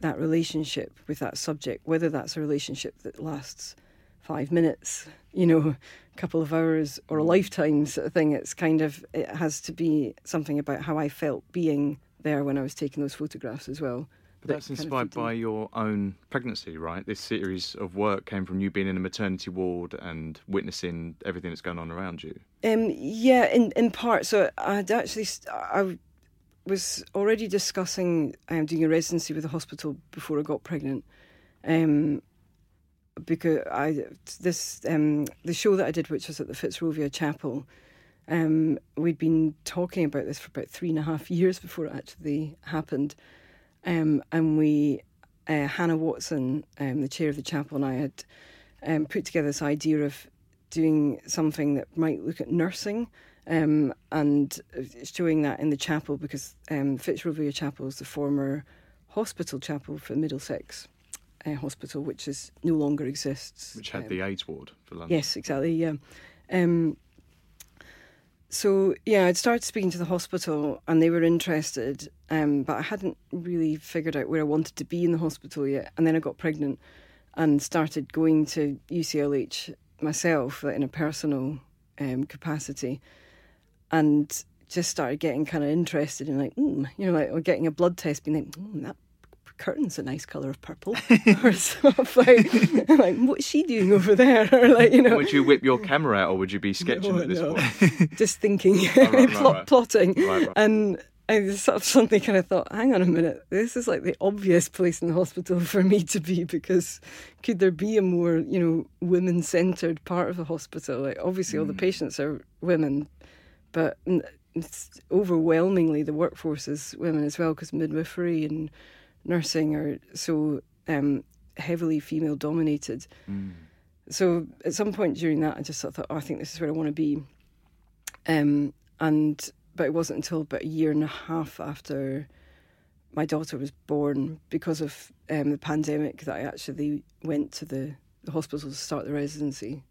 that relationship with that subject, whether that's a relationship that lasts five minutes, you know, a couple of hours, or a lifetime sort of thing. It's kind of, it has to be something about how I felt being there when I was taking those photographs as well. But that's inspired by your own pregnancy, right? This series of work came from you being in a maternity ward and witnessing everything that's going on around you. Um, yeah, in in part. So I'd actually I was already discussing um, doing a residency with the hospital before I got pregnant. Um, because I this um, the show that I did, which was at the Fitzrovia Chapel, um, we'd been talking about this for about three and a half years before it actually happened. Um, and we, uh, Hannah Watson, um, the chair of the chapel, and I had um, put together this idea of doing something that might look at nursing um, and showing that in the chapel because um, Fitzrovia Chapel is the former hospital chapel for Middlesex uh, Hospital, which is no longer exists. Which had the AIDS ward for London. Yes, exactly. Yeah. Um, so yeah, I'd started speaking to the hospital, and they were interested, um, but I hadn't really figured out where I wanted to be in the hospital yet. And then I got pregnant, and started going to UCLH myself, like in a personal um, capacity, and just started getting kind of interested in like, mm, you know, like or getting a blood test, being like, mm, that curtain's a nice colour of purple. or stuff like, like, what's she doing over there? or like, you know. Would you whip your camera out or would you be sketching no, at this no. point? Just thinking, oh, right, right, Plot, right. plotting. And I sort of suddenly kind of thought, hang on a minute, this is like the obvious place in the hospital for me to be because could there be a more, you know, women centred part of the hospital? Like, obviously, mm. all the hmm. patients are women, but it's overwhelmingly the workforce is women as well because midwifery and nursing are so um, heavily female dominated. Mm. So at some point during that, I just sort of thought, oh, I think this is where I want to be. Um, and but it wasn't until about a year and a half after my daughter was born, because of um, the pandemic, that I actually went to the, the hospital to start the residency.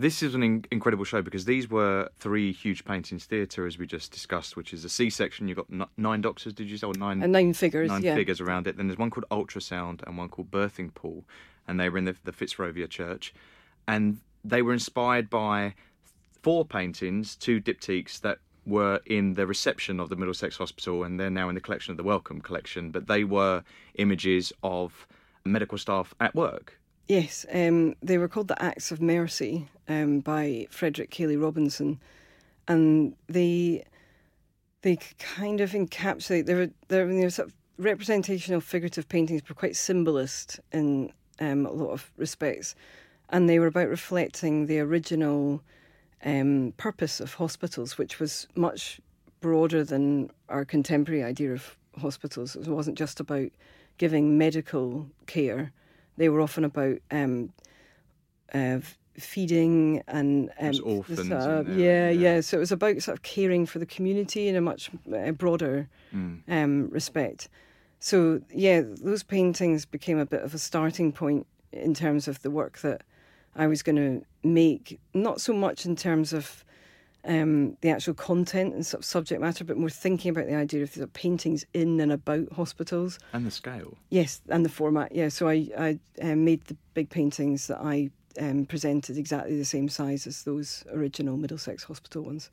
This is an in- incredible show because these were three huge paintings theatre, as we just discussed, which is a C section. You've got n- nine doctors, did you say? Or nine, And nine figures, nine yeah. figures around it. Then there's one called Ultrasound and one called Birthing Pool, and they were in the, the Fitzrovia Church. And they were inspired by four paintings, two diptychs that were in the reception of the Middlesex Hospital, and they're now in the collection of the Wellcome Collection. But they were images of medical staff at work. Yes, um, they were called the Acts of Mercy um, by Frederick Cayley Robinson, and they they kind of encapsulate. They were they were, they were sort of representational figurative paintings, but quite symbolist in um, a lot of respects, and they were about reflecting the original um, purpose of hospitals, which was much broader than our contemporary idea of hospitals. It wasn't just about giving medical care they were often about um, uh, feeding and um, the orphans sort in yeah, yeah. yeah. So it was about sort of caring for the community in a much uh, broader Mm. um, respect. So yeah, those paintings became a bit of a starting point in terms of the work that I was going to make. Not so much in terms of um, the actual content and sort of subject matter, but more thinking about the idea of the paintings in and about hospitals. And the scale. Yes, and the format. Yeah, so I I um, made the big paintings that I um, presented exactly the same size as those original Middlesex Hospital ones.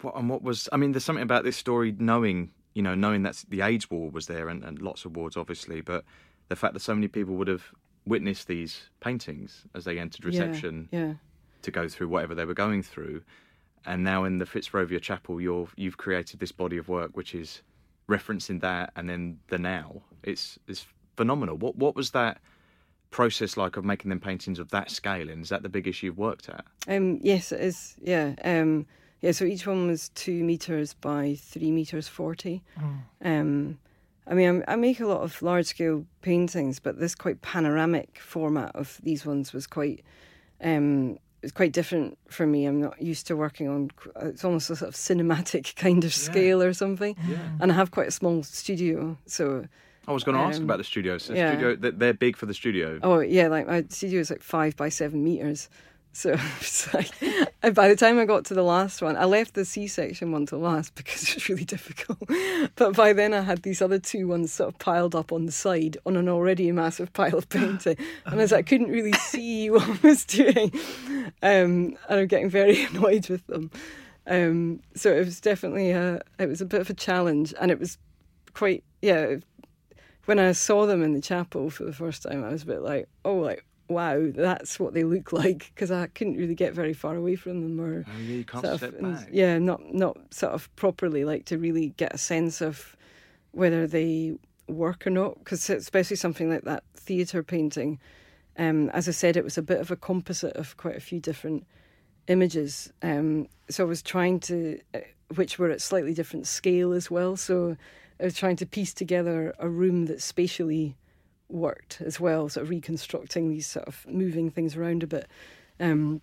What, and what was? I mean, there's something about this story, knowing you know, knowing that the AIDS war was there, and, and lots of wars, obviously, but the fact that so many people would have witnessed these paintings as they entered reception Yeah, yeah. to go through whatever they were going through, and now in the Fitzrovia Chapel, you're you've created this body of work which is referencing that, and then the now. It's it's phenomenal. What what was that? process like of making them paintings of that scale and is that the big issue you've worked at Um, yes, it is. Yeah, um, yeah. So each one was two meters by three meters forty. Um, I mean, I'm, I make a lot of large scale paintings, but this quite panoramic format of these ones was quite. Um, it's quite different for me. I'm not used to working on. It's almost a sort of cinematic kind of scale or something. And I have quite a small studio, so I was going to ask Um, about the studios. The yeah. studio, they- they're big for the studio. Oh yeah, like my studio is like five by seven meters. So it's like, by the time I got to the last one, I left the C section one to last because it was really difficult. But by then I had these other two ones sort of piled up on the side on an already massive pile of painting, and as I couldn't really see what I was doing, um, and I'm getting very annoyed with them. Um, so it was definitely a, it was a bit of a challenge, and it was quite yeah when I saw them in the chapel for the first time, I was a bit like, oh, like wow, that's what they look like because I couldn't really get very far away from them or Oh, yeah, you can't sort step of, and- yeah, not not sort of properly like to really get a sense of whether they work or not because especially something like that theatre painting. Um, as I said, it was a bit of a composite of quite a few different images. Um, so I was trying to, uh, which were at slightly different scale as well. So I was trying to piece together a room that spatially worked as well, sort of reconstructing these sort of moving things around a bit. Um,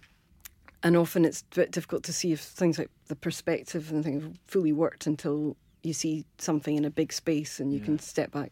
and often it's a bit difficult to see if things like the perspective and things fully worked until you see something in a big space and you can step back.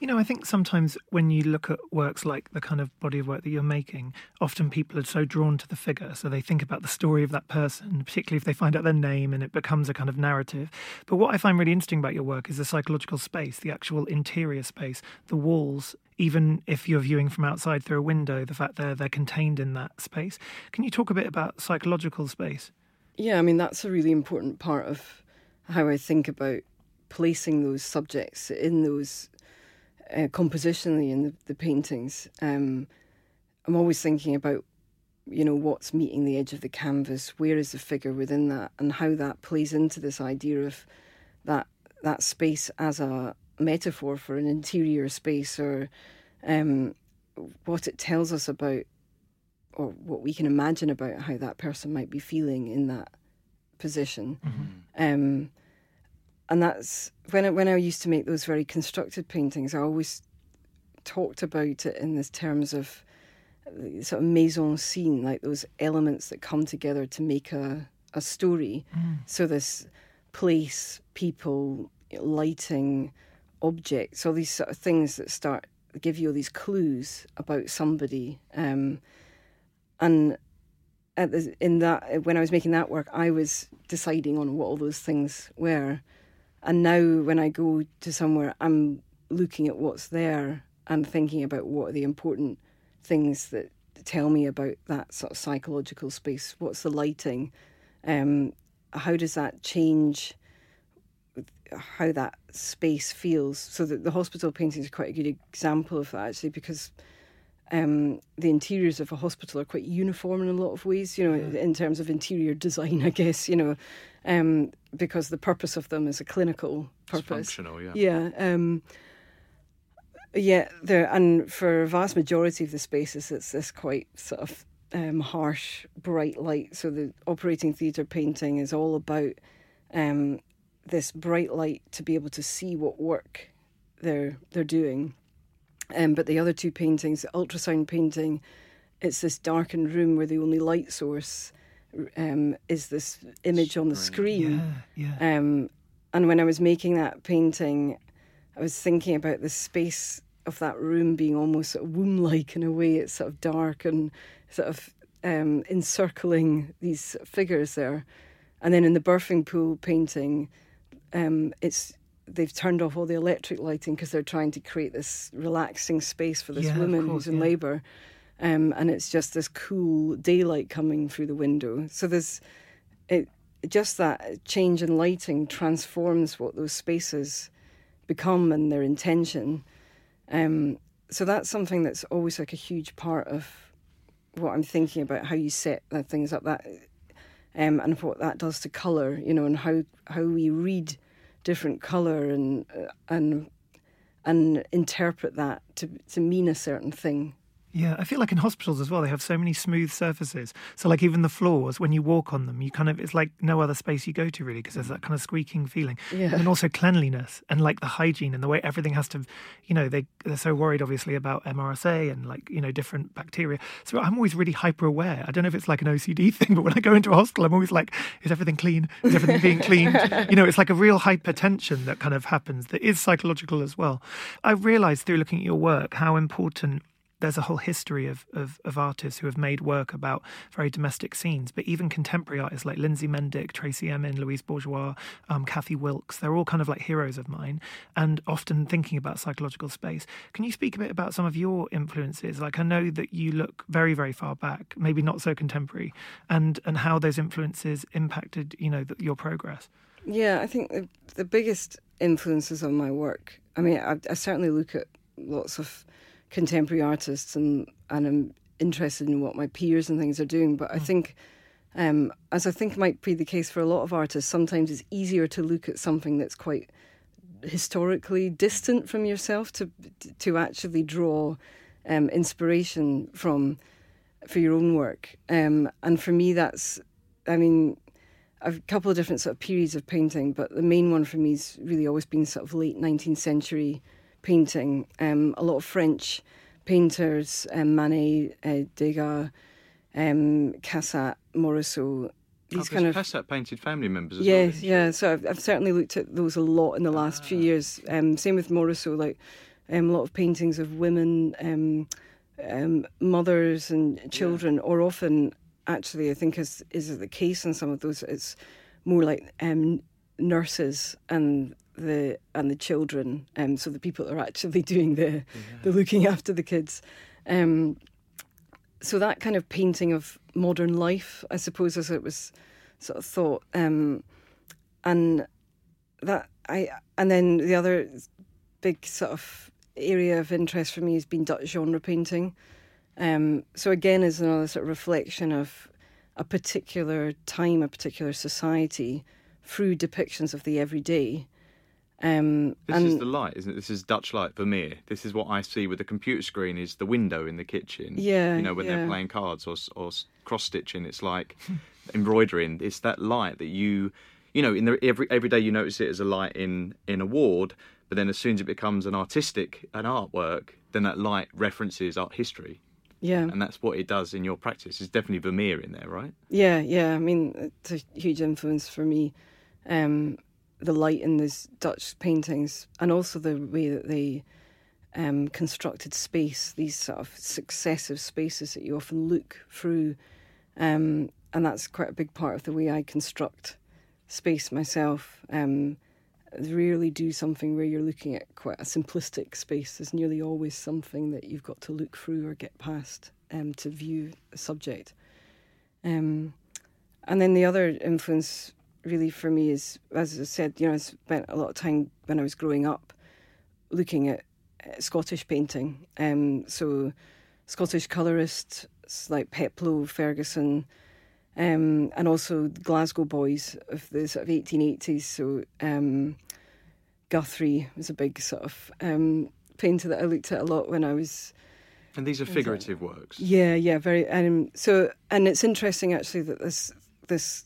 You know, I think sometimes when you look at works like the kind of body of work that you're making, often people are so drawn to the figure. So they think about the story of that person, particularly if they find out their name and it becomes a kind of narrative. But what I find really interesting about your work is the psychological space, the actual interior space, the walls. Even if you're viewing from outside through a window, the fact that they're contained in that space. Can you talk a bit about psychological space? Yeah, I mean, that's a really important part of how I think about placing those subjects in those uh, compositionally in the, the paintings. Um, I'm always thinking about, you know, what's meeting the edge of the canvas, where is the figure within that, and how that plays into this idea of that that space as a metaphor for an interior space, or um, what it tells us about, or what we can imagine about how that person might be feeling in that position. Mm-hmm. Um, and that's when I, when I used to make those very constructed paintings. I always talked about it in this terms of sort of mise en scene, like those elements that come together to make a a story. Mm. So this place, people, lighting, objects, all these sort of things that start give you all these clues about somebody. Um, and the, in that, when I was making that work, I was deciding on what all those things were. And now, when I go to somewhere, I'm looking at what's there and thinking about what are the important things that tell me about that sort of psychological space. What's the lighting? Um, how does that change how that space feels? So the, the hospital painting is quite a good example of that, actually, because um, the interiors of a hospital are quite uniform in a lot of ways, you know, yeah. in terms of interior design, I guess, you know, um, because the purpose of them is a clinical purpose. It's functional, yeah. Yeah. Um, yeah, there and for a vast majority of the spaces, it's this quite sort of um, harsh, bright light. So the operating theatre painting is all about um, this bright light to be able to see what work they're they're doing. Um, but the other two paintings, the ultrasound painting, it's this darkened room where the only light source um, is this image on the screen. Yeah, yeah. Um, and when I was making that painting, I was thinking about the space of that room being almost sort of womb-like in a way. It's sort of dark and sort of um, encircling these figures there. And then in the birthing pool painting, um, it's they've turned off all the electric lighting because they're trying to create this relaxing space for this yeah, woman course, who's in yeah. labour. Um, and it's just this cool daylight coming through the window. So there's it just that change in lighting transforms what those spaces become and their intention. Um, so that's something that's always like a huge part of what I'm thinking about how you set things up that um, and what that does to color, you know, and how how we read different color and uh, and and interpret that to to mean a certain thing. Yeah, I feel like in hospitals as well, they have so many smooth surfaces. So, like even the floors, when you walk on them, you kind of it's like no other space you go to really because there's that kind of squeaking feeling. Yeah. And then also cleanliness and like the hygiene and the way everything has to, you know, they they're so worried obviously about MRSA and like you know different bacteria. So I'm always really hyper aware. I don't know if it's like an OCD thing, but when I go into a hospital, I'm always like, is everything clean? Is everything being cleaned? you know, it's like a real hypertension that kind of happens that is psychological as well. I realised through looking at your work how important there's a whole history of, of, of, artists who have made work about very domestic scenes, but even contemporary artists like Lindsey Mendick, Tracey Emin, Louise Bourgeois, um, Cathy Wilkes, they're all kind of like heroes of mine and often thinking about psychological space. Can you speak a bit about some of your influences? Like I know that you look very, very far back, maybe not so contemporary, and, and how those influences impacted, you know, the, your progress. Yeah, I think the, the biggest influences on my work, I mean, I, I certainly look at lots of contemporary artists and and I'm interested in what my peers and things are doing. But I think, um, as I think might be the case for a lot of artists, sometimes it's easier to look at something that's quite historically distant from yourself to to actually draw um, inspiration from for your own work. Um, and for me, that's I mean. A couple of different sort of periods of painting, but the main one for me has really always been sort of late 19th century painting. Um, a lot of French painters, um, Manet, uh, Degas, um, Cassatt, Morisot. These oh, kind of Cassatt painted family members as yeah, well. yeah. So I've, I've certainly looked at those a lot in the last Ah. few years. Um, same with Morisot, like Um, a lot of paintings of women, um, um, mothers, and children, or often, actually, I think is is the case in some of those. It's more like um, nurses and the and the children, um, so the people that are actually doing the the looking after the kids. Um, so that kind of painting of modern life, I suppose, as it was sort of thought, um, and that I and then the other big sort of area of interest for me has been Dutch genre painting. Um, so again, is another sort of reflection of a particular time, a particular society, through depictions of the everyday. Um, This and is the light, isn't it? This is Dutch light, Vermeer. This is what I see with the computer screen is the window in the kitchen. Yeah, You know, when yeah. they're playing cards or, or cross stitching, it's like embroidering. It's that light that you, you know, in the, every every day you notice it as a light in in a ward, but then as soon as it becomes an artistic, an artwork, then that light references art history, yeah, and that's what it does in your practice. It's definitely Vermeer in there, right? Yeah, yeah. I mean, it's a huge influence for me. Um, the light in these Dutch paintings, and also the way that they um, constructed space. These sort of successive spaces that you often look through, um, and that's quite a big part of the way I construct space myself. Um, rarely do something where you're looking at quite a simplistic space. There's nearly always something that you've got to look through or get past um, to view the subject. Um, and then the other influence, really, for me is, as I said, you know, I spent a lot of time when I was growing up looking at Scottish painting. Um, so, Scottish colourists like Peploe, Fergusson, um, and also Glasgow boys of the sort of 1880s. So, um, Guthrie was a big sort of um, painter that I looked at a lot when I was And these are figurative works. yeah, yeah, very. Um, so, and it's interesting actually that this this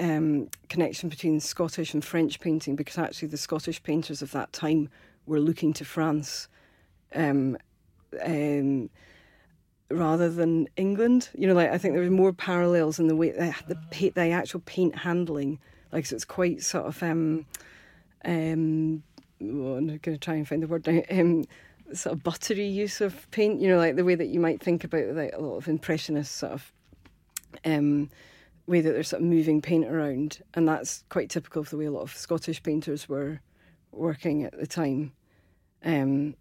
um, connection between Scottish and French painting, because actually the Scottish painters of that time were looking to France, um, um, rather than England. You know, like I think there was more parallels in the way the the, the actual paint handling. Like, so it's quite sort of. Um, um, well, I'm going to try and find the word now. Um, sort of buttery use of paint. You know, like the way that you might think about like a lot of impressionist sort of um, way that they're sort of moving paint around, and that's quite typical of the way a lot of Scottish painters were working at the time. Um,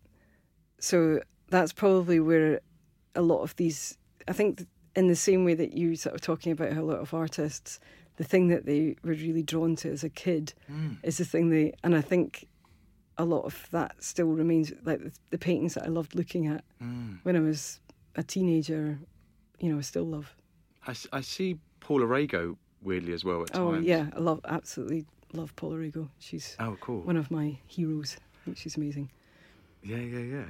so that's probably where a lot of these. I think in the same way that you sort of talking about how a lot of artists, the thing that they were really drawn to as a kid is the thing they, and I think a lot of that still remains like the, the paintings that I loved looking at when I was a teenager. You know, I still love. I see Paula Rego weirdly as well at Oh times. yeah, I love absolutely love Paula Rego. She's Oh, cool. one of my heroes. I think she's amazing. Yeah, yeah, yeah.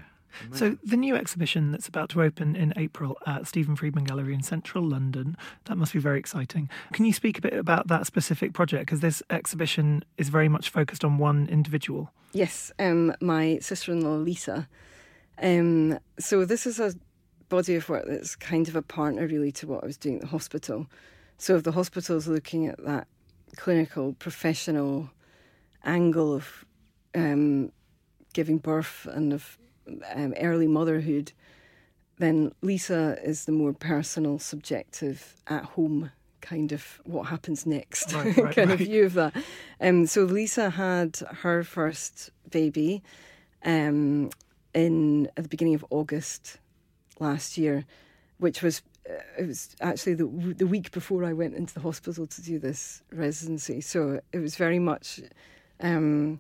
So the new exhibition that's about to open in April at Stephen Friedman Gallery in central London, that must be very exciting. Can you speak a bit about that specific project? Because this exhibition is very much focused on one individual. Yes, um, my sister-in-law Lisa. Um, so this is a body of work that's kind of a partner really to what I was doing at the hospital. So if the hospital's looking at that clinical, professional angle of um, giving birth and of um, early motherhood, then Lisa is the more personal, subjective, at home kind of what happens next Right, right, kind of view of that. Um, so Lisa had her first baby um, in at the beginning of August last year, which was it was actually the the week before I went into the hospital to do this residency. So it was very much. Um,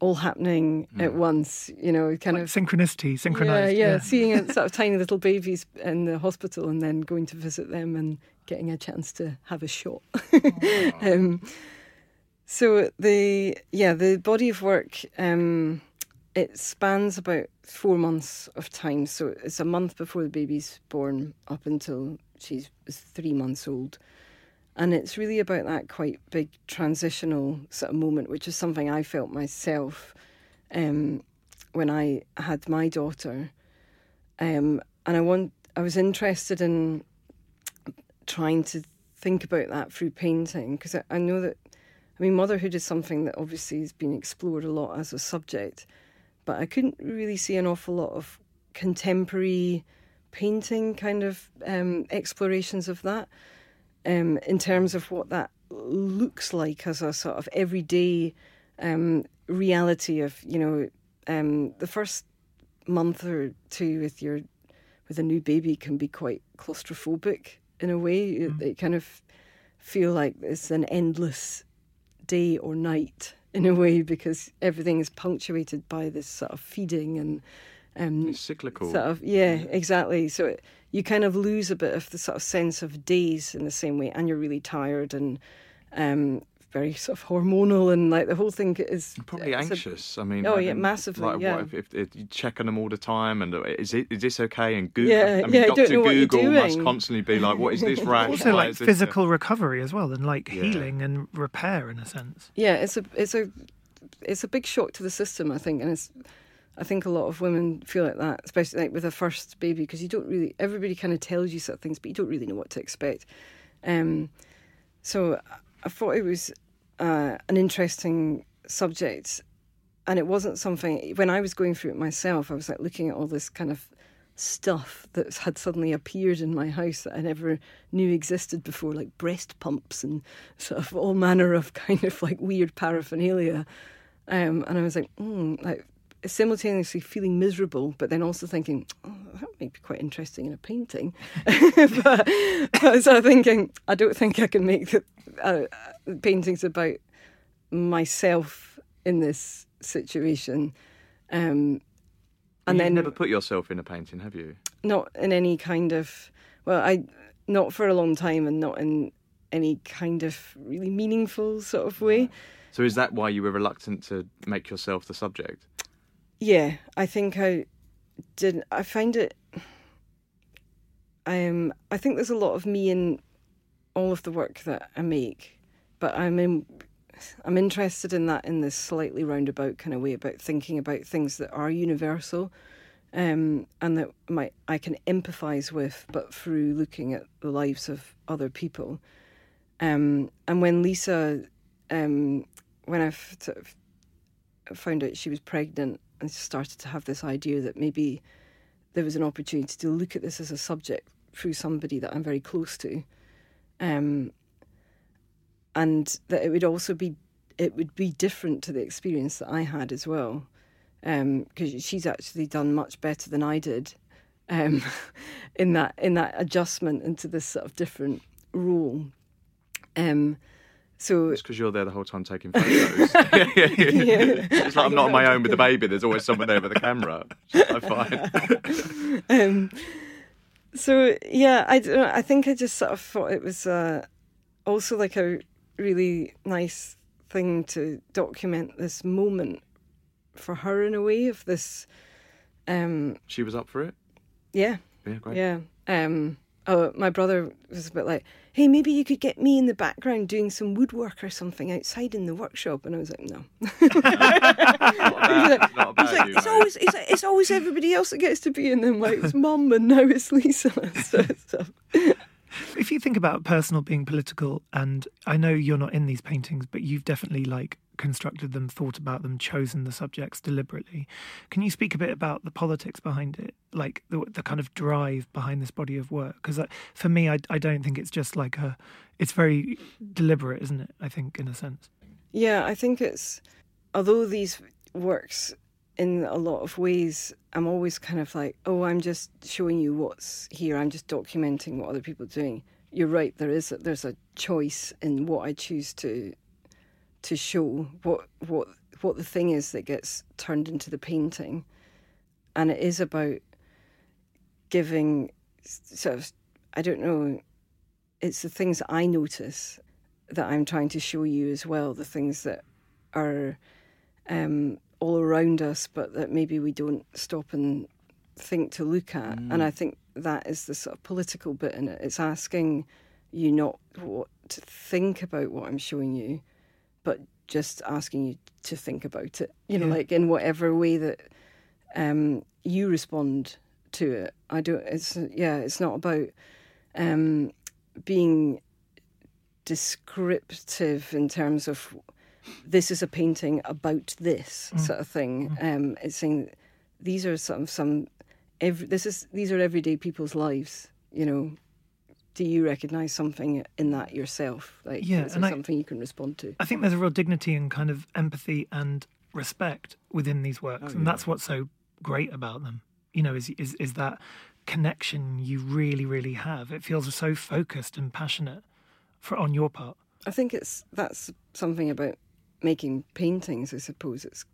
all happening at once, you know, kind Like of synchronicity, synchronized. yeah, yeah, seeing it, sort of tiny little babies in the hospital and then going to visit them and getting a chance to have a shot. um, so the yeah the body of work um, it spans about four months of time. So it's a month before the baby's born up until she's three months old. And it's really about that quite big transitional sort of moment, which is something I felt myself um, when I had my daughter. Um, and I want, I was interested in trying to think about that through painting because I, I know that, I mean, motherhood is something that obviously has been explored a lot as a subject, but I couldn't really see an awful lot of contemporary painting kind of um, explorations of that um, in terms of what that looks like as a sort of everyday um, reality of you know um, the first month or two with your with a new baby can be quite claustrophobic in a way. Mm. It, it kind of feel like it's an endless day or night in a way because everything is punctuated by this sort of feeding and um, it's cyclical. Sort of, yeah, exactly. So it, you kind of lose a bit of the sort of sense of days in the same way, and you're really tired and um, very sort of hormonal and like the whole thing is probably anxious. A, I mean, oh yeah, massively. Like, yeah. What, if, if, if, you check on them all the time, and uh, is it is this okay? And Google, yeah, I mean, yeah, Doctor Google must constantly be like, what is this rash? also, Why like physical recovery as well, and like yeah. healing and repair in a sense. Yeah, it's a it's a it's a big shock to the system, I think, and it's. I think a lot of women feel like that, especially like with a first baby, because you don't really. Everybody kind of tells you sort of things, but you don't really know what to expect. Um, so I thought it was uh, an interesting subject, and it wasn't something. When I was going through it myself, I was like looking at all this kind of stuff that had suddenly appeared in my house that I never knew existed before, like breast pumps and sort of all manner of kind of like weird paraphernalia. Um, and I was like, mm, like simultaneously feeling miserable, but then also thinking, oh, that might be quite interesting in a painting. but, but, so thinking, I don't think I can make the, uh, paintings about myself in this situation. Um, and You've then never put yourself in a painting, have you? Not in any kind of well, I not for a long time, and not in any kind of really meaningful sort of way. So is that why you were reluctant to make yourself the subject? Yeah, I think I did. I find it. Um, I think there's a lot of me in all of the work that I make, but I'm in, I'm interested in that in this slightly roundabout kind of way about thinking about things that are universal, um, and that might I can empathise with, but through looking at the lives of other people. Um, and when Lisa, um, when I found out she was pregnant, and started to have this idea that maybe there was an opportunity to look at this as a subject through somebody that I'm very close to, um, and that it would also be it would be different to the experience that I had as well, because um, she's actually done much better than I did um, in that in that adjustment into this sort of different role. Um, so it's because you're there the whole time taking photos. yeah, yeah, yeah. It's like I'm not on my own with the baby. There's always someone there with the camera. I find. um, so yeah, I don't. I think I just sort of thought it was uh, also like a really nice thing to document this moment for her in a way of this. Um, she was up for it. Yeah. Yeah. Great. Yeah. Um, oh, my brother was a bit like hey, maybe you could get me in the background doing some woodwork or something outside in the workshop. And I was like, no. it's, always, it's, it's, always everybody else that gets to be in them. Like, it's mum and now it's Lisa. so, so. If you think about personal being political, and I know you're not in these paintings, but you've definitely like constructed them, thought about them, chosen the subjects deliberately. Can you speak a bit about the politics behind it, like the, the kind of drive behind this body of work? Because uh, for me, I, I don't think it's just like a, it's very deliberate, isn't it? I think in a sense. Yeah, I think it's, although these works in a lot of ways, I'm always kind of like, oh, I'm just showing you what's here. I'm just documenting what other people are doing. You're right. There is a, there's a choice in what I choose to to show what what what the thing is that gets turned into the painting, and it is about giving sort of I don't know. It's the things that I notice that I'm trying to show you as well. The things that are um, all around us, but that maybe we don't stop and think to look at. Mm. And I think that is the sort of political bit in it. It's asking you not what to think about what I'm showing you, but just asking you to think about it, you know, yeah. like in whatever way that um, you respond to it. I don't, it's, yeah, it's not about um, being descriptive in terms of this is a painting about this Mm. sort of thing. Um, it's saying these are some some every, this is these are everyday people's lives. You know, do you recognise something in that yourself? Like, Yeah, is I- something you can respond to? I think there's a real dignity and kind of empathy and respect within these works, Oh, and that's what's so great about them. You know, is is is that connection you really, really have. It feels so focused and passionate for on your part. I think it's that's something about making paintings. I suppose it's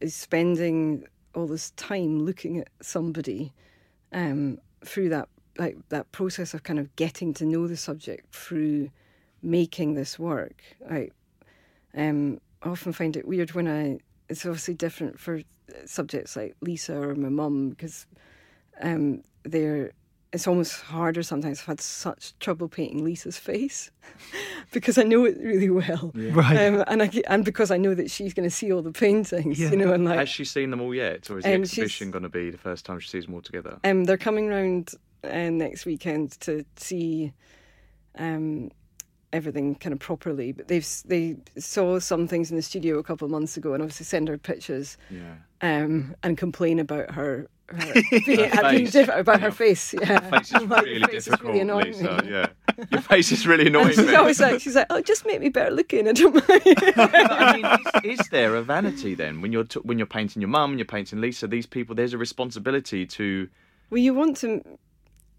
is spending all this time looking at somebody um, through that like that process of kind of getting to know the subject through making this work. I um, often find it weird when I. It's obviously different for subjects like Lisa or my mum because um, they're. It's almost harder sometimes. I've had such trouble painting Lisa's face because I know it really well, Right. um, and I, and because I know that she's going to see all the paintings, Yeah. you know, and like Has she seen them all yet, or is the Um, exhibition going to be the first time she sees them all together? Um, they're coming round uh, next weekend to see um, everything kind of properly. But they've they saw some things in the studio a couple of months ago, and obviously send her pictures Yeah. um, and complain about her. her being, Her being face. diff- about Yeah. her face, yeah. Your face is Like, really face is really annoying Lisa. Yeah, your face is really annoying. And she's me. always like, she's like, oh, just make me better looking. I don't mind. I mean, is, is there a vanity then when you're t- when you're painting your mum and you're painting Lisa? These people, there's a responsibility to. Well, you want to,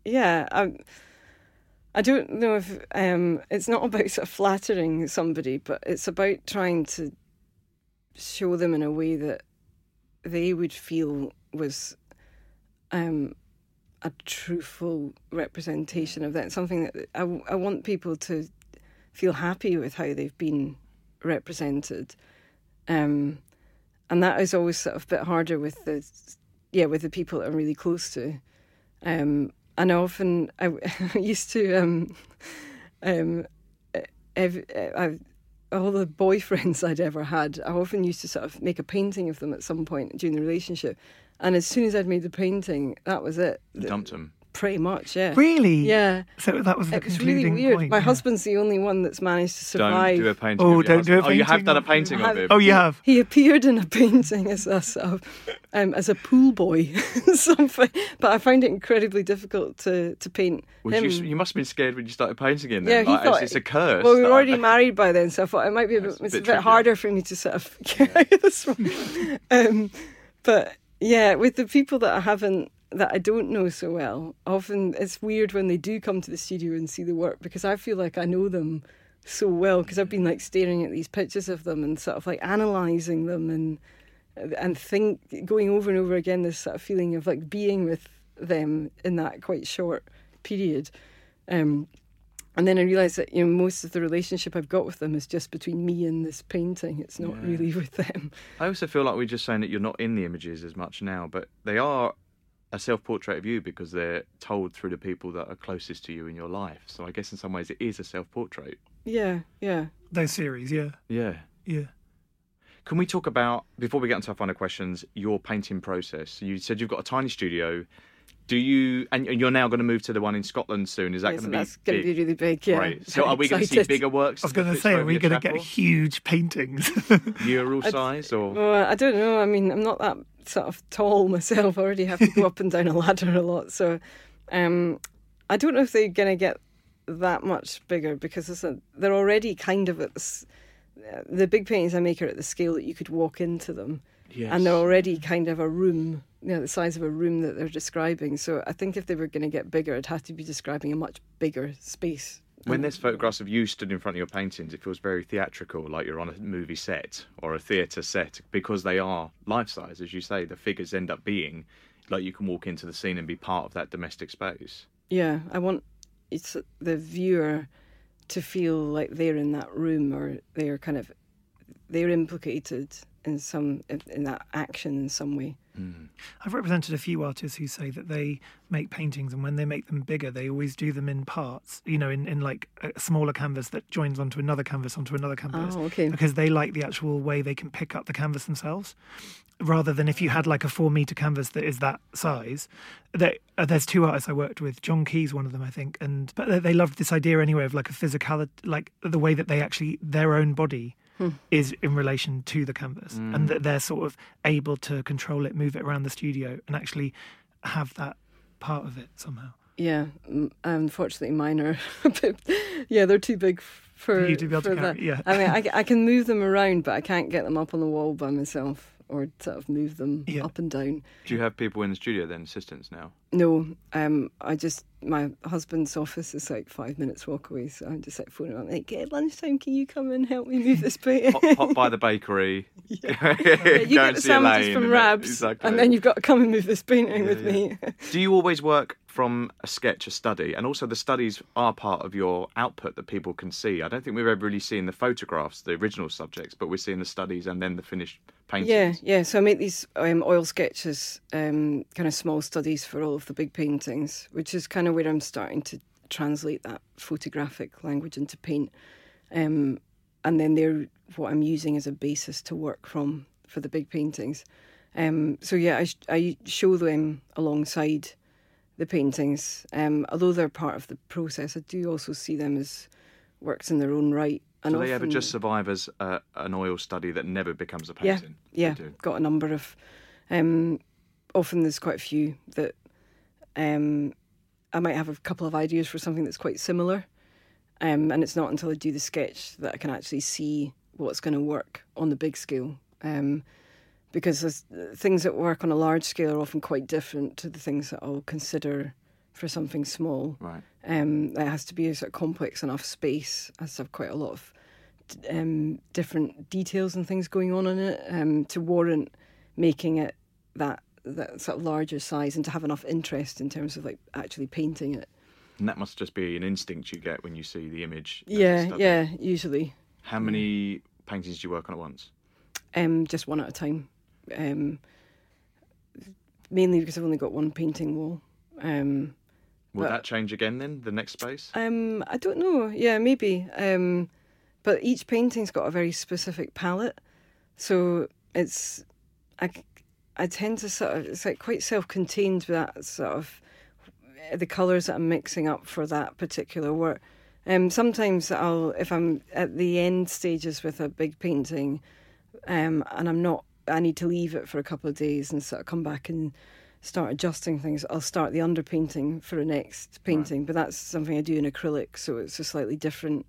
yeah. I, I don't know if um, it's not about sort of flattering somebody, but it's about trying to show them in a way that they would feel was um, a truthful representation of that. Something that I, I want people to feel happy with how they've been represented. Um, and that is always sort of a bit harder with the yeah with the people that I'm really close to. Um, and often I, used to um, um, ev- I, all the boyfriends I'd ever had, I often used to sort of make a painting of them at some point during the relationship. And as soon as I'd made the painting, that was it. Dumped them. Pretty much, yeah. Really? Yeah. So that was the It was really weird. point. My yeah. husband's the only one that's managed to survive. Don't do a painting. Oh, of your don't do a husband. Oh, you have done a of- painting of him. Oh, you have. He appeared in a painting as a um, as a pool boy, something. But I find it incredibly difficult to to paint Was him. you, you must have been scared when you started painting him. yeah, Then. he like, thought it's, it's a curse. Well, we were that I- already married by then, so I thought it might be a bit, That's a it's a bit bit harder for me to sort of get out this one. Um, but yeah, with the people that I haven't, that I don't know so well, often it's weird when they do come to the studio and see the work because I feel like I know them so well because I've been like staring at these pictures of them and sort of like analysing them and and think going over and over again this sort of feeling of like being with them in that quite short period. Um, and then I realised that you know most of the relationship I've got with them is just between me and this painting. It's not Yeah. really with them. I also feel like we're just saying that you're not in the images as much now, but they are a self-portrait of you because they're told through the people that are closest to you in your life. So I guess in some ways it is a self-portrait. Yeah, yeah. Those series, yeah. Yeah. Yeah. Can we talk about before we get into our final questions, your painting process? You said you've got a tiny studio. Do you and you're now going to move to the one in Scotland soon? Is that Yes, going to be that's going to be really big. Yeah. Right. So I'm are we going to see bigger works? I was going to say, are we going to get huge paintings? mural size or? Well, I don't know. I mean, I'm not that sort of tall myself. I already have to go up and down a ladder a lot. So um, I don't know if they're going to get that much bigger because it's a, they're already kind of at the, uh, the big paintings I make are at the scale that you could walk into them. Yes. And they're already kind of a room, you know, the size of a room that they're describing. So I think if they were going to get bigger, it'd have to be describing a much bigger space. When there's photographs of you stood in front of your paintings, it feels very theatrical, like you're on a movie set or a theatre set, because they are life size, as you say. The figures end up being like you can walk into the scene and be part of that domestic space. Yeah, I want it's the viewer to feel like they're in that room or they're kind of they're implicated in some in that action in some way. I've represented a few artists who say that they make paintings and when they make them bigger, they always do them in parts, you know, in, in like a smaller canvas that joins onto another canvas, onto another canvas. Oh, okay. Because they like the actual way they can pick up the canvas themselves. Rather than if you had like a four meter canvas that is that size, they, uh, there's two artists I worked with. John Key's one of them, I think, and but they, they loved this idea anyway of like a physicality, like the way that they actually their own body is in relation to the canvas, Mm. and that they're sort of able to control it, move it around the studio, and actually have that part of it somehow. Yeah, unfortunately, mine are. Yeah, they're too big f- for, For you to be able to carry- that. yeah. I mean, I can move them around, but I can't get them up on the wall by myself or sort of move them Yeah. up and down. Do you have people in the studio then, assistants now? No, um, I just my husband's office is like five minutes walk away, so I'm just like phoning him. Like, at lunchtime, can you come and help me move this paint? Pop, pop by the bakery. Yeah, Go you get the sandwiches from and then- Rabs, exactly. and then you've got to come and move this painting Yeah, with yeah. me. Do you always work from a sketch, a study, and also the studies are part of your output that people can see? I don't think we've ever really seen the photographs, the original subjects, but we're seeing the studies and then the finished paintings. Yeah, yeah. So I make these um, oil sketches, um, kind of small studies for all of the big paintings, which is kind of where I'm starting to translate that photographic language into paint. Um, and then they're what I'm using as a basis to work from for the big paintings. Um, so yeah, I, I show them alongside the paintings. Um, although they're part of the process, I do also see them as works in their own right. And Do they ever just survive as uh, an oil study that never becomes a painting? yeah. Do. Got a number of. Um, often there's quite a few that um, I might have a couple of ideas for something that's quite similar, um, and it's not until I do the sketch that I can actually see what's going to work on the big scale. Um, because there's, things that work on a large scale are often quite different to the things that I'll consider for something small. Right. Um, it has to be a sort of complex enough space. It has to have quite a lot of um, different details and things going on in it um, to warrant making it that that sort of larger size and to have enough interest in terms of like actually painting it. And that must just be an instinct you get when you see the image. Yeah, yeah, usually. How many paintings do you work on at once? Um, just one at a time. Um, mainly because I've only got one painting wall. Um, Will But- that change again then, the next space? Um, I don't know. Yeah, maybe. Um, but each painting's got a very specific palette, so it's I, I tend to sort of it's like quite self-contained with that sort of the colours that I'm mixing up for that particular work. Um, sometimes I'll if I'm at the end stages with a big painting, um, and I'm not I need to leave it for a couple of days and sort of come back and start adjusting things. I'll start the underpainting for a next painting, but that's something I do in acrylic, so it's a slightly different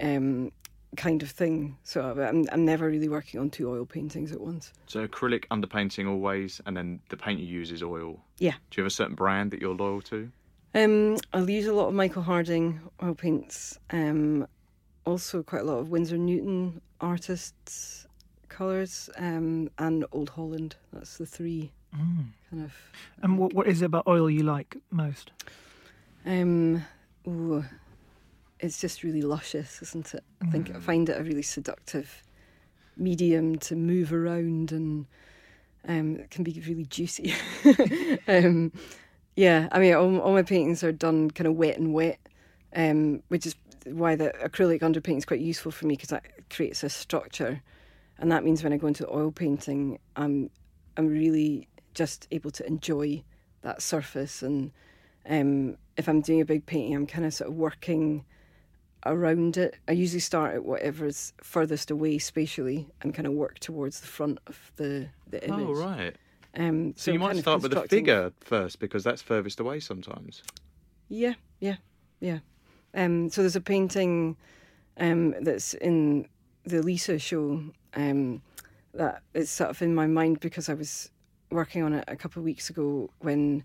um, kind of thing. So I'm, I'm never really working on two oil paintings at once. So acrylic underpainting always, and then the paint you use is oil. Yeah. Do you have a certain brand that you're loyal to? Um, I'll use a lot of Michael Harding oil paints. Um, also, quite a lot of Winsor Newton artists' colours um, and Old Holland. That's the three kind of. And what, what is it about oil you like most? Um, ooh, it's just really luscious, isn't it? I think I find it a really seductive medium to move around and um, it can be really juicy. um, yeah, I mean, all, all my paintings are done kind of wet and wet, um, which is why the acrylic underpainting is quite useful for me because that creates a structure, and that means when I go into oil painting, I'm I'm really just able to enjoy that surface and um, if I'm doing a big painting, I'm kind of sort of working around it. I usually start at whatever's furthest away spatially and kind of work towards the front of the, the image. Oh, right. Um, So, you might start with the figure first because that's furthest away sometimes. Yeah, yeah, yeah. Um, so there's a painting um, that's in the Lisa show um, that is sort of in my mind because I was working on it a couple of weeks ago when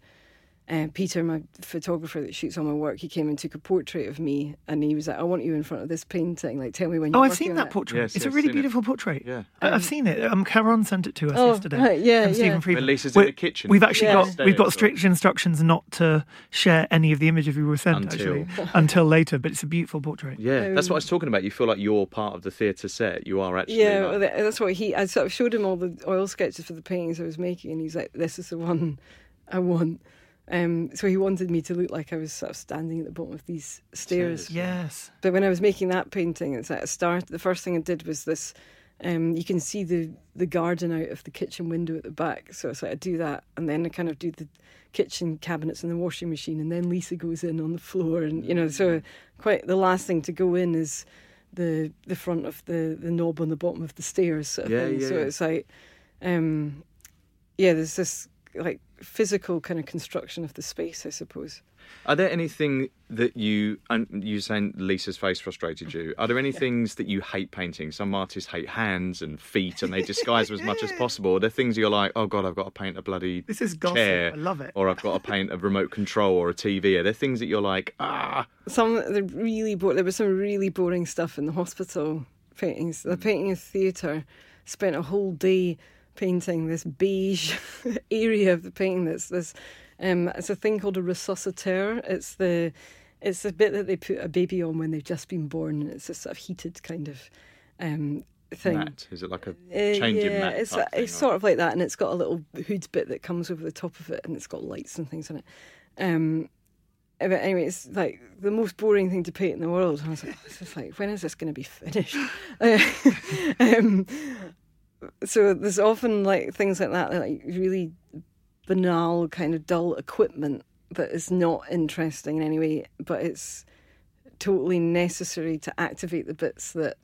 uh, Peter, my photographer that shoots all my work, he came and took a portrait of me, and he was like, "I want you in front of this painting. Like, tell me when you're Oh, I've seen on that it." portrait. Yes, it's a really seen it. beautiful portrait. Yeah. I- I've seen it. Um, Cameron sent it to us Oh, yesterday. right, yeah, from Stephen yeah. Friedman. When Lisa's in We- the kitchen. We've actually Yeah. got we've got strict instructions not to share any of the images we were sent Until- actually until later. But it's a beautiful portrait. Yeah, that's what I was talking about. You feel like you're part of the theatre set. You are actually. Yeah, like- well, that's what he. I sort of showed him all the oil sketches for the paintings I was making, and he's like, "This is the one I want." Um, so he wanted me to look like I was sort of standing at the bottom of these stairs. Yes. But when I was making that painting, it's at a start. The first thing I did was this. Um, you can see the the garden out of the kitchen window at the back. So it's like I do that, and then I kind of do the kitchen cabinets and the washing machine, and then Lisa goes in on the floor, and you know, so quite the last thing to go in is the the front of the the knob on the bottom of the stairs. Sort of Yeah, thing. yeah, So it's like, um, yeah, there's this like physical kind of construction of the space, I suppose. Are there anything that you and you saying Lisa's face frustrated you? Are there any things that you hate painting? Some artists hate hands and feet, and they disguise them as much as possible. Are there things you're like, oh god, I've got to paint a bloody This is gossip. chair, I love it. or I've got to paint a remote control or a TV? Are there things that you're like, ah, Some the really bo- there was some really boring stuff in the hospital paintings. The painting of theatre spent a whole day painting this beige area of the painting. That's this. Um, it's a thing called a resuscitaire. It's the it's the bit that they put a baby on when they've just been born, and it's this sort of heated kind of um, thing. mat? Is it like a Uh, changing yeah, mat? it's thing, it's or- sort of like that, and it's got a little hood bit that comes over the top of it, and it's got lights and things on it. Um, but anyway, it's like the most boring thing to paint in the world. I was like, this is like, when is this going to be finished? Uh, um, so there's often like things like that, like really banal, kind of dull equipment that is not interesting in any way, but it's totally necessary to activate the bits that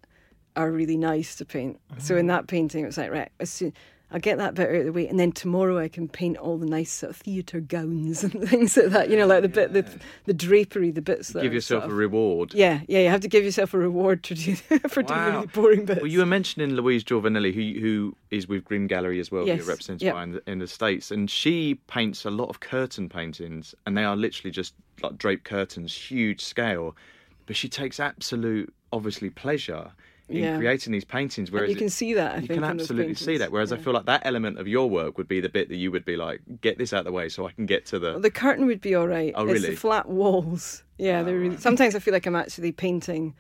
are really nice to paint. So in mm-hmm. that painting, it was like, right, as soon, I'll get that bit out of the way, and then tomorrow I can paint all the nice sort of theatre gowns and things like that. You know, like the bit, the, the drapery, the bits that Give yourself sort a reward. Yeah, yeah, you have to give yourself a reward to do for doing Wow. really boring bits. Well, you were mentioning Louise Giovanelli, who who is with Grimm Gallery as well, who Yes, you're represented yep. in the, in the States, and she paints a lot of curtain paintings, and they are literally just like draped curtains, huge scale. But she takes absolute, obviously, pleasure in Yeah. creating these paintings. and Whereas you can it- see that. I you think can absolutely see that. Whereas I feel like that element of your work would be the bit that you would be like, get this out of the way so I can get to the. Well, the curtain would be all right. Oh, It's really? the flat walls. Yeah, they're really. Ah. Sometimes I feel like I'm actually painting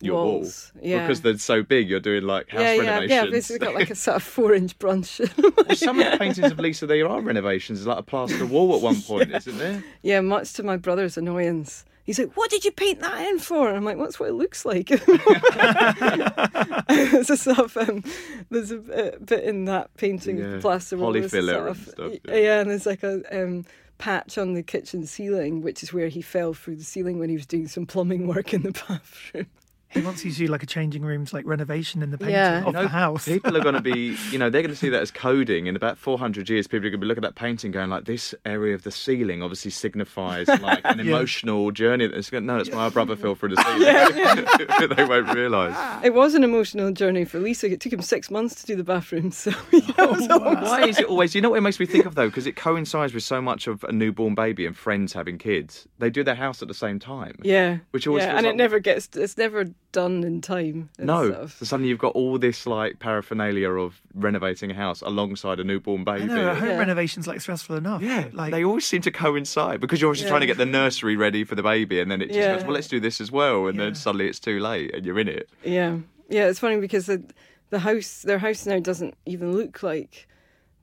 your walls. wall Yeah. because they're so big. You're doing like house yeah, yeah, renovations. yeah. Basically, got like a sort of four-inch brush. Well, some of the paintings of Lisa, there are renovations. There's like a plaster wall at one point, isn't there? yeah, much to my brother's annoyance. He's like, "What did you paint that in for?" And I'm like, "That's what it looks like." there's a sort of um, there's a bit, bit in that painting Yeah, of plaster wall. there's polyfiller sort and stuff, yeah. Yeah, and there's like a um, patch on the kitchen ceiling, which is where he fell through the ceiling when he was doing some plumbing work in the bathroom. He wants you to do like a changing rooms, like renovation in the painting Yeah. of No, the house. People are going to be, you know, they're going to see that as coding. In about 400 years, people are going to be looking at that painting going, like, this area of the ceiling obviously signifies like an emotional journey. That's going, no, it's my brother fell through the ceiling. they won't realise. It was an emotional journey for Lisa. It took him six months to do the bathroom. So yeah, oh, it was almost- Why is it always? You know what it makes me think of though, because it coincides with so much of a newborn baby and friends having kids. They do their house at the same time. yeah, Which always yeah, feels and like- it never gets. It's never done in time. No, so suddenly you've got all this like paraphernalia of renovating a house alongside a newborn I baby. know, home Yeah. renovation's like stressful enough. Yeah, like they always seem to coincide because you're obviously trying to get the nursery ready for the baby, and then it just Yeah. goes, well, let's do this as well, and Yeah. then suddenly it's too late, and you're in it. Yeah, yeah. It's funny because the the house, their house now doesn't even look like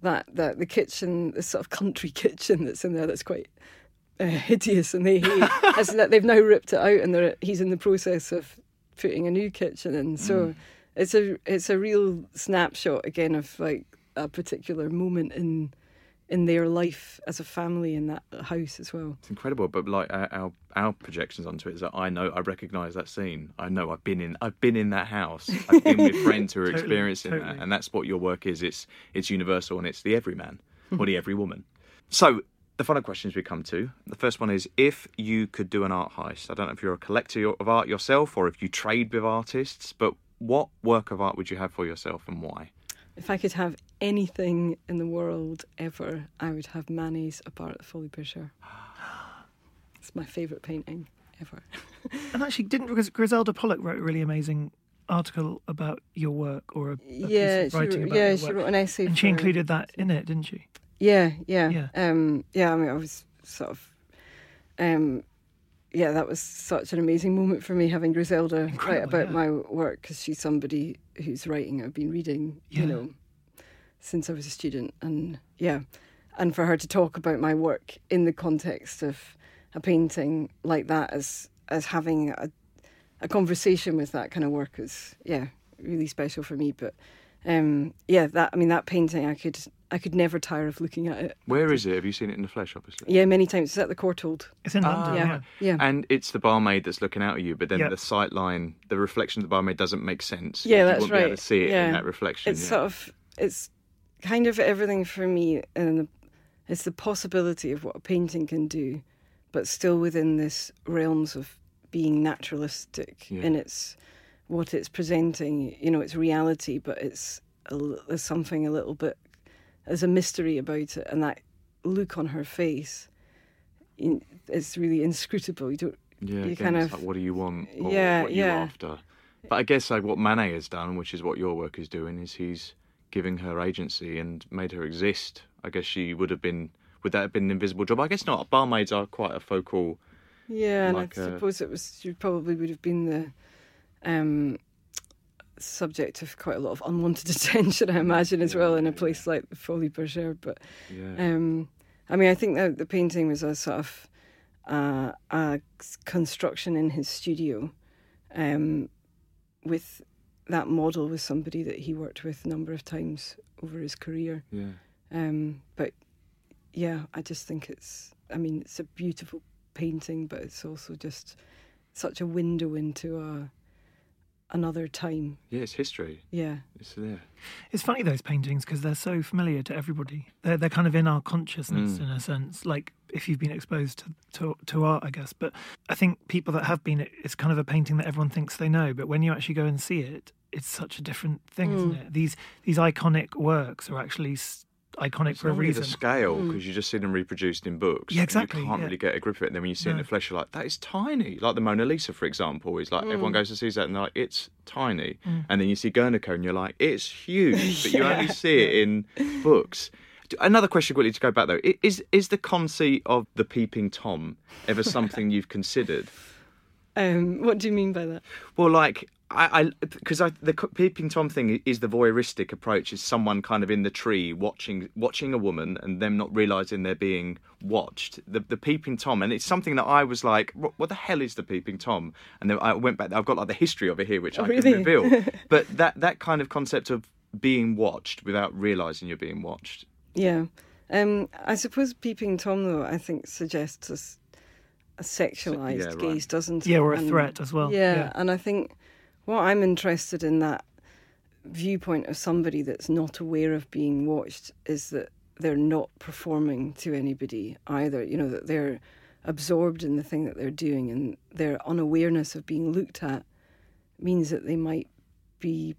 that. That the kitchen, the sort of country kitchen that's in there, that's quite uh, hideous, and they hate. as that they've now ripped it out, and they're, he's in the process of putting a new kitchen in. So mm. it's a it's a real snapshot again of like a particular moment in in their life as a family in that house as well. It's incredible, but like our, our our projections onto it is that I know I recognise that scene. I know I've been in I've been in that house. I've been with friends who are Totally, experiencing that, and that's what your work is. It's it's universal and it's the everyman or the every woman. So the final questions we come to. The first one is if you could do an art heist. I don't know if you're a collector of art yourself or if you trade with artists, but what work of art would you have for yourself and why? If I could have anything in the world ever, I would have Manet's A Bar at the Folies-Bergère. It's my favourite painting ever. and actually, didn't Gris- Griselda Pollock wrote a really amazing article about your work or a, a yeah, piece she of writing wrote, about yeah, your she wrote an essay. and she for- included that in it, didn't she? Yeah, yeah, Yeah. Um, yeah. I mean, I was sort of, um, yeah, that was such an amazing moment for me having Griselda write about yeah. my work because she's somebody whose writing I've been reading, Yeah. you know, since I was a student, and yeah, and for her to talk about my work in the context of a painting like that as as having a a conversation with that kind of work is yeah really special for me. But um, yeah, that I mean that painting, I could I could never tire of looking at it. Where is it? Have you seen it in the flesh? Obviously. Yeah, many times. It's at the Courtauld. It's in London. Ah, yeah. Yeah. And it's the barmaid that's looking out at you, but then Yeah. the sight line, the reflection of the barmaid doesn't make sense. Yeah, you that's won't Be able right. to see it Yeah. in that reflection. It's yeah. sort of it's kind of everything for me, and it's the possibility of what a painting can do, but still within this realms of being naturalistic Yeah. in its what it's presenting. You know, it's reality, but it's a, there's something a little bit there's a mystery about it, and that look on her face. It's really inscrutable. You don't. Yeah, you again, kind of- like, what do you want? Or Yeah, what yeah. after. But I guess like what Manet has done, which is what your work is doing, is he's giving her agency and made her exist. I guess she would have been. Would that have been an invisible job? I guess not. Barmaids are quite a focal. Yeah, and like I a- suppose it was you probably would have been the um, subject of quite a lot of unwanted attention, I imagine, as well in a place like the Folies-Bergère. But Yeah. um, I mean, I think that the painting was a sort of uh, a construction in his studio um, with that model was somebody that he worked with a number of times over his career. yeah. Um, but yeah, I just think it's. I mean, it's a beautiful painting, but it's also just such a window into a another time. Yeah, it's history. Yeah, It's there. It's funny those paintings because they're so familiar to everybody. They're they're kind of in our consciousness Mm. in a sense. Like if you've been exposed to, to to art, I guess. But I think people that have been, it's kind of a painting that everyone thinks they know. But when you actually go and see it, it's such a different thing, isn't Mm. it? These these iconic works are actually s- iconic It's for a reason. the scale Mm. because you just see them reproduced in books. Yeah, and exactly, You can't yeah. really get a grip of it. And then when you see it in the flesh, you're like, that is tiny. Like the Mona Lisa, for example, is like everyone goes to see that and they're like, it's tiny. Mm. And then you see Guernica and you're like, it's huge, but you only see it in books. Another question quickly to go back though is is the conceit of the peeping tom ever something you've considered? um, what do you mean by that? Well, like I, because I, the peeping tom thing is the voyeuristic approach. Is someone kind of in the tree watching watching a woman and them not realizing they're being watched. The the peeping tom, and it's something that I was like, what, what the hell is the peeping tom? And then I went back. I've got like the history of it here, which I really? can reveal. but that that kind of concept of being watched without realizing you're being watched. Yeah, um, I suppose peeping tom though I think suggests a sexualized yeah, right. gaze, doesn't it? Yeah, or a And- threat as well. Yeah, Yeah. and I think what I'm interested in that viewpoint of somebody that's not aware of being watched is that they're not performing to anybody either. You know that they're absorbed in the thing that they're doing, and their unawareness of being looked at means that they might be.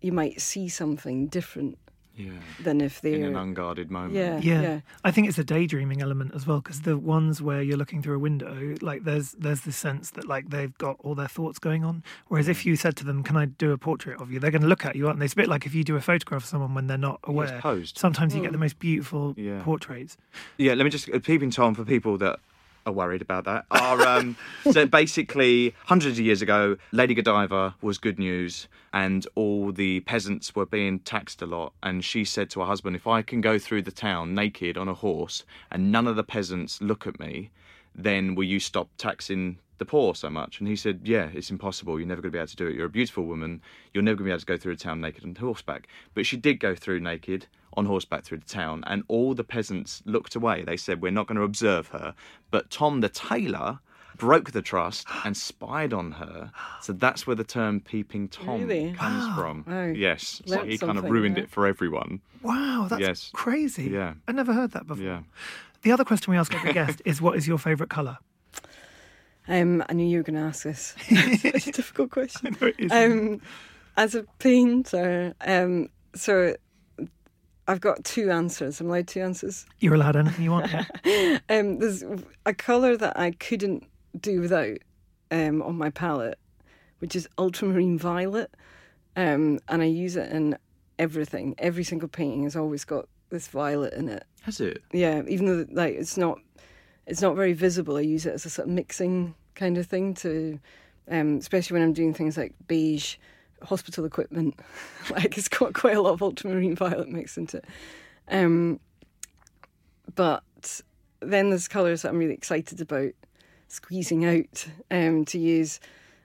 You might see something different Yeah. than if they're In an unguarded moment. yeah, Yeah. yeah. I think it's a daydreaming element as well because the ones where you're looking through a window, like there's there's this sense that like they've got all their thoughts going on. Whereas if you said to them, "Can I do a portrait of you?" They're going to look at you, aren't they? It's a bit like if you do a photograph of someone when they're not Yeah, it's aware. posed. Sometimes you get the most beautiful Yeah. portraits. Yeah, let me just uh, peeping tom for people that are worried about that. Are um, so basically hundreds of years ago, Lady Godiva was good news, and all the peasants were being taxed a lot. And she said to her husband, "If I can go through the town naked on a horse, and none of the peasants look at me, then will you stop taxing?" The poor so much, and he said, "Yeah, it's impossible. You're never going to be able to do it. You're a beautiful woman. You're never going to be able to go through a town naked on horseback." But she did go through naked on horseback through the town, and all the peasants looked away. They said, We're not going to observe her. But Tom the tailor broke the trust and spied on her. So that's where the term peeping Tom Really? comes from. Wow. Yes. So he kind of ruined there. it for everyone. Wow, that's Yes. crazy. Yeah. I never heard that before. Yeah. The other question we ask every guest is, "What is your favourite colour?" Um, I knew you were going to ask this. it's a difficult question. it is. Um, as a painter, um, so I've got two answers. I'm allowed two answers. You're allowed anything you want. Yeah. Um, there's a colour that I couldn't do without um, on my palette, which is ultramarine violet, um, and I use it in everything. Every single painting has always got this violet in it. Has it? Yeah, even though like it's not, it's not very visible. I use it as a sort of mixing kind of thing to, um, especially when I'm doing things like beige hospital equipment. like it's got quite a lot of ultramarine violet mixed into it. Um, but then there's colours that I'm really excited about squeezing out um, to use.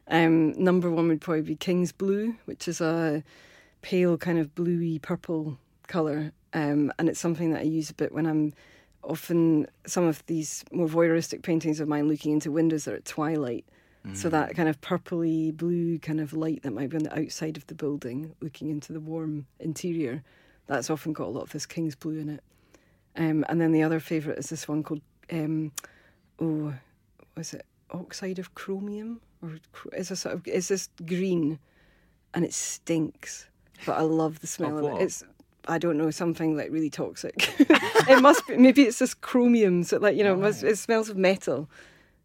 Um, number one would probably be King's Blue, which is a pale kind of bluey purple color, um, and it's something that I use a bit when I'm often some of these more voyeuristic paintings of mine looking into windows that are at twilight. So that kind of purpley blue kind of light that might be on the outside of the building, looking into the warm interior, that's often got a lot of this king's blue in it. Um, and then the other favourite is this one called um, oh, was it oxide of chromium or is a sort of is this green, and it stinks, but I love the smell Of of, it. It's I don't know something like really toxic. it must be maybe it's just chromium, so like you know it, must, it smells of metal.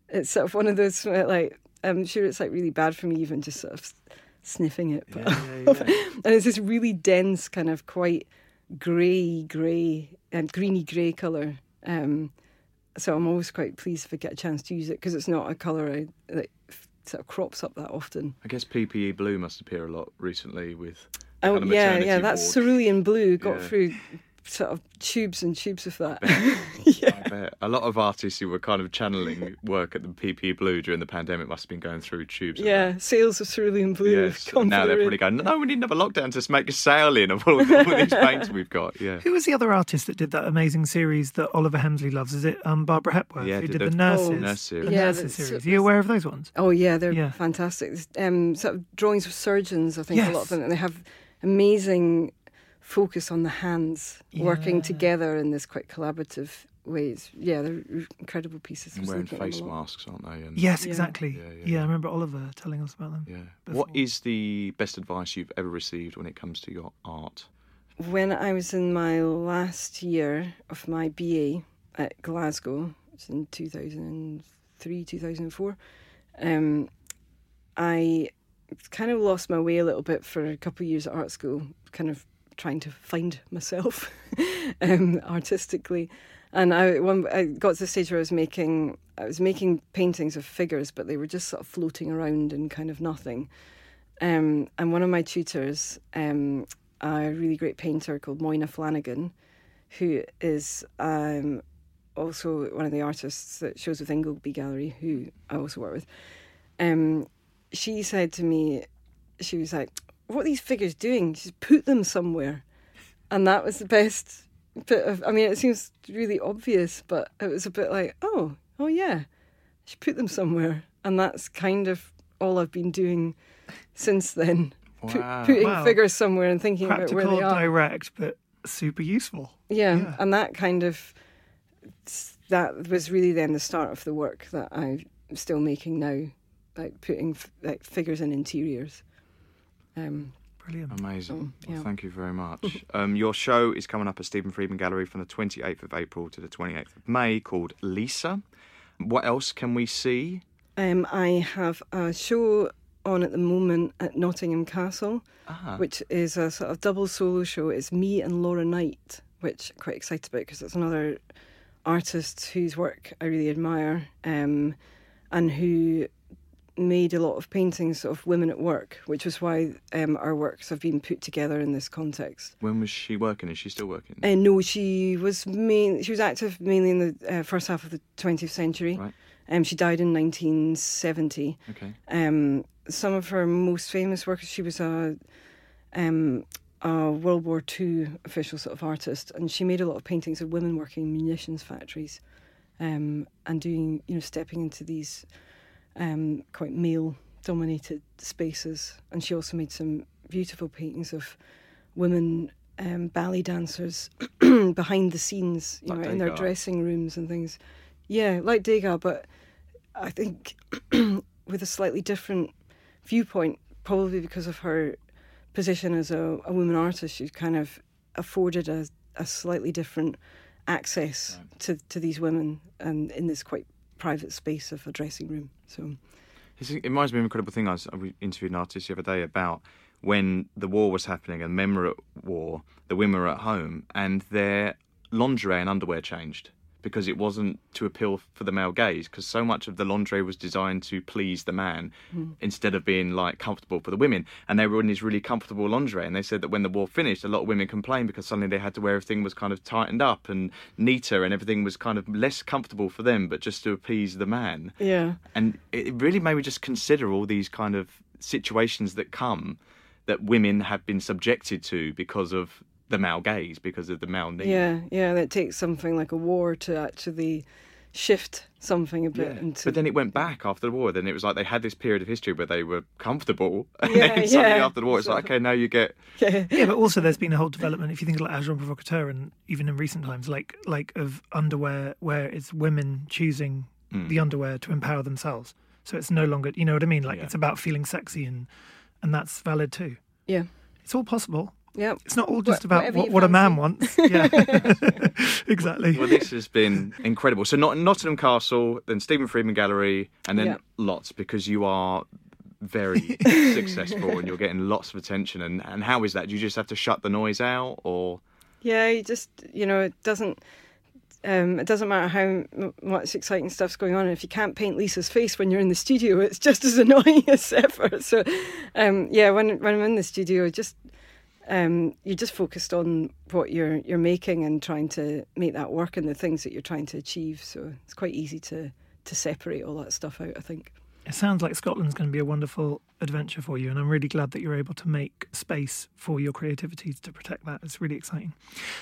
It's sort of one of those like I'm sure it's like really bad for me even just sort of sniffing it, but and it's this really dense kind of quite grey, grey and greeny grey colour. Um, so I'm always quite pleased if I get a chance to use it because it's not a colour I, that sort of crops up that often. I guess PPE blue must appear a lot recently with. Oh kind of yeah, maternity yeah, that ward. cerulean blue got Yeah. through sort of tubes and tubes of that. I bet. A lot of artists who were kind of channeling work at the PP Blue during the pandemic must have been going through tubes. of yeah, sales of cerulean blue. that. have Yes. gone Now through they're probably going, no, we need another lockdown to make a sale in of all, of all these paints we've got. Yeah. Who was the other artist that did that amazing series that Oliver Hemsley loves? Is it um, Barbara Hepworth Yeah, who did did the- the nurses? Oh, Nurse series. The Yeah, nurses that's- series. Are you aware of those ones? Oh yeah, they're Yeah. fantastic. Um, sort of drawings of surgeons. I think a lot of them. And they have amazing focus on the hands working together in this quite collaborative ways. Yeah, they're incredible pieces. I And wearing looking at them face masks, aren't they? And, Yes, Yeah. exactly. Yeah, Yeah, yeah, yeah. I remember Oliver telling us about them. Yeah. before. What is the best advice you've ever received when it comes to your art? When I was in my last year of my BA at Glasgow, it's in 2003, 2004, um, I kind of lost my way a little bit for a couple of years at art school, kind of trying to find myself um, artistically. And I, one, I got to the stage where I was making, I was making paintings of figures, but they were just sort of floating around and kind of nothing. Um, and one of my tutors, um, a really great painter called Moyna Flannigan, who is um, also one of the artists that shows with Ingleby Gallery, who I also work with. Um, she said to me, she was like, "What are these figures doing? Just put them somewhere." And that was the best bit of. I mean, it seems really obvious, but it was a bit like, "Oh, oh yeah, she put them somewhere," and that's kind of all I've been doing since then. Pu- Wow. putting Wow. figures somewhere and thinking about where they are. direct, but super useful. Yeah, Yeah. and that kind of that was really then the start of the work that I'm still making now, like putting f- like figures in interiors. Um, Brilliant. Amazing. Oh, yeah. Well, thank you very much. um, your show is coming up at Stephen Friedman Gallery from the 28th of April to the 28th of May called Lisa. What else can we see? um, I have a show on at the moment at Nottingham Castle, Ah, which is a sort of double solo show. It's me and Laura Knight, which I'm quite excited about because it's another artist whose work I really admire um, and who made a lot of paintings of women at work, which was why um, our works have been put together in this context. when was she working? Is she still working? Uh, no, she was main, she was active mainly in the uh, first half of the 20th century. Right. Um, she died in 1970. Okay. Um, some of her most famous work, she was a, um, a World War II official sort of artist, and she made a lot of paintings of women working in munitions factories, um, and doing, you know, stepping into these um, quite male-dominated spaces. And she also made some beautiful paintings of women um, ballet dancers behind the scenes, you Like know, in their dressing rooms and things. Yeah, like Degas, but I think with a slightly different viewpoint, probably because of her position as a, a woman artist, she kind of afforded a, a slightly different access to, to these women and in this quite private space of a dressing room. So It reminds me of an incredible thing. I, was, I interviewed an artist the other day about when the war was happening and men were at war, the women were at home, and their lingerie and underwear changed because it wasn't to appeal for the male gaze. Because so much of the lingerie was designed to please the man mm. instead of being like comfortable for the women. And they were in these really comfortable lingerie. And they said that when the war finished, a lot of women complained because suddenly they had to wear everything was kind of tightened up and neater, and everything was kind of less comfortable for them, but just to appease the man yeah, and it really made me just consider all these kind of situations that come that women have been subjected to because of the male gaze, because of the male need. Yeah, yeah. And it takes something like a war to actually shift something a bit into. But then it went back after the war. Then it was like they had this period of history where they were comfortable, and Yeah, then suddenly yeah. after the war, it's like okay, now you get yeah. Yeah, but also there's been a whole development. If you think of like Agent Provocateur, and even in recent times, like like of underwear where it's women choosing Mm. the underwear to empower themselves. So it's no longer, you know what I mean? Like Yeah. it's about feeling sexy, and and that's valid too. yeah. It's all possible. Yeah. It's not all just Wha- about whatever what, what a man wants. Yeah, exactly. Well, this has been incredible. So, not Nottingham Castle, then Stephen Friedman Gallery, and then Yeah. lots because you are very successful and you're getting lots of attention. And, and how is that? Do you just have to shut the noise out, or Yeah, you just you know it doesn't. Um, it doesn't matter how much exciting stuff's going on. And if you can't paint Lisa's face when you're in the studio, it's just as annoying as ever. So, um, yeah, when when I'm in the studio, just um, you're just focused on what you're you're making and trying to make that work and the things that you're trying to achieve. So it's quite easy to to separate all that stuff out. I think. It sounds like Scotland's going to be a wonderful adventure for you, and I'm really glad that you're able to make space for your creativity to protect that. It's really exciting.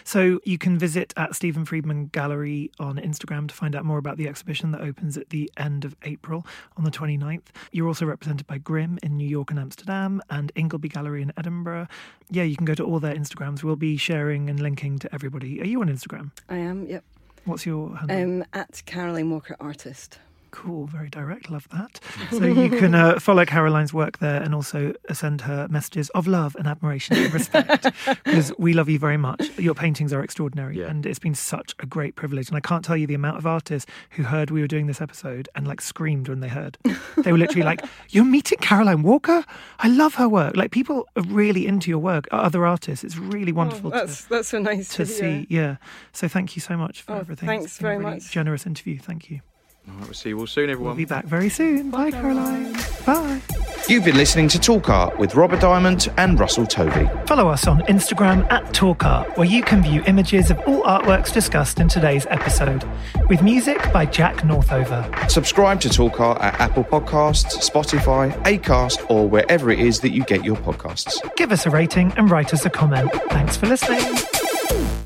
So you can visit at Stephen Friedman Gallery on Instagram to find out more about the exhibition that opens at the end of April on the 29th. You're also represented by Grimm in New York and Amsterdam, and Ingleby Gallery in Edinburgh. Yeah, you can go to all their Instagrams. We'll be sharing and linking to everybody. Are you on Instagram? I am. Yep. What's your handle? Um, at Caroline Walker Artist. Cool, very direct. Love that. So you can uh, follow Caroline's work there and also send her messages of love and admiration and respect because we love you very much. Your paintings are extraordinary Yeah. and it's been such a great privilege. And I can't tell you the amount of artists who heard we were doing this episode and like screamed when they heard. They were literally like, You're meeting Caroline Walker? I love her work. Like people are really into your work, other artists. It's really wonderful Oh, that's to, that's so nice to to, see. Yeah. So thank you so much for Oh, everything. thanks It's been a very really much. Generous interview. Thank you. All right, we'll see you all soon, everyone. We'll be back very soon. Bye, Caroline. Bye. You've been listening to Talk Art with Robert Diamond and Russell Tovey. Follow us on Instagram at TalkArt, where you can view images of all artworks discussed in today's episode, with music by Jack Northover. Subscribe to Talk Art at Apple Podcasts, Spotify, Acast, or wherever it is that you get your podcasts. Give us a rating and write us a comment. Thanks for listening.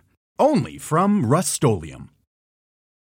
Only from Rust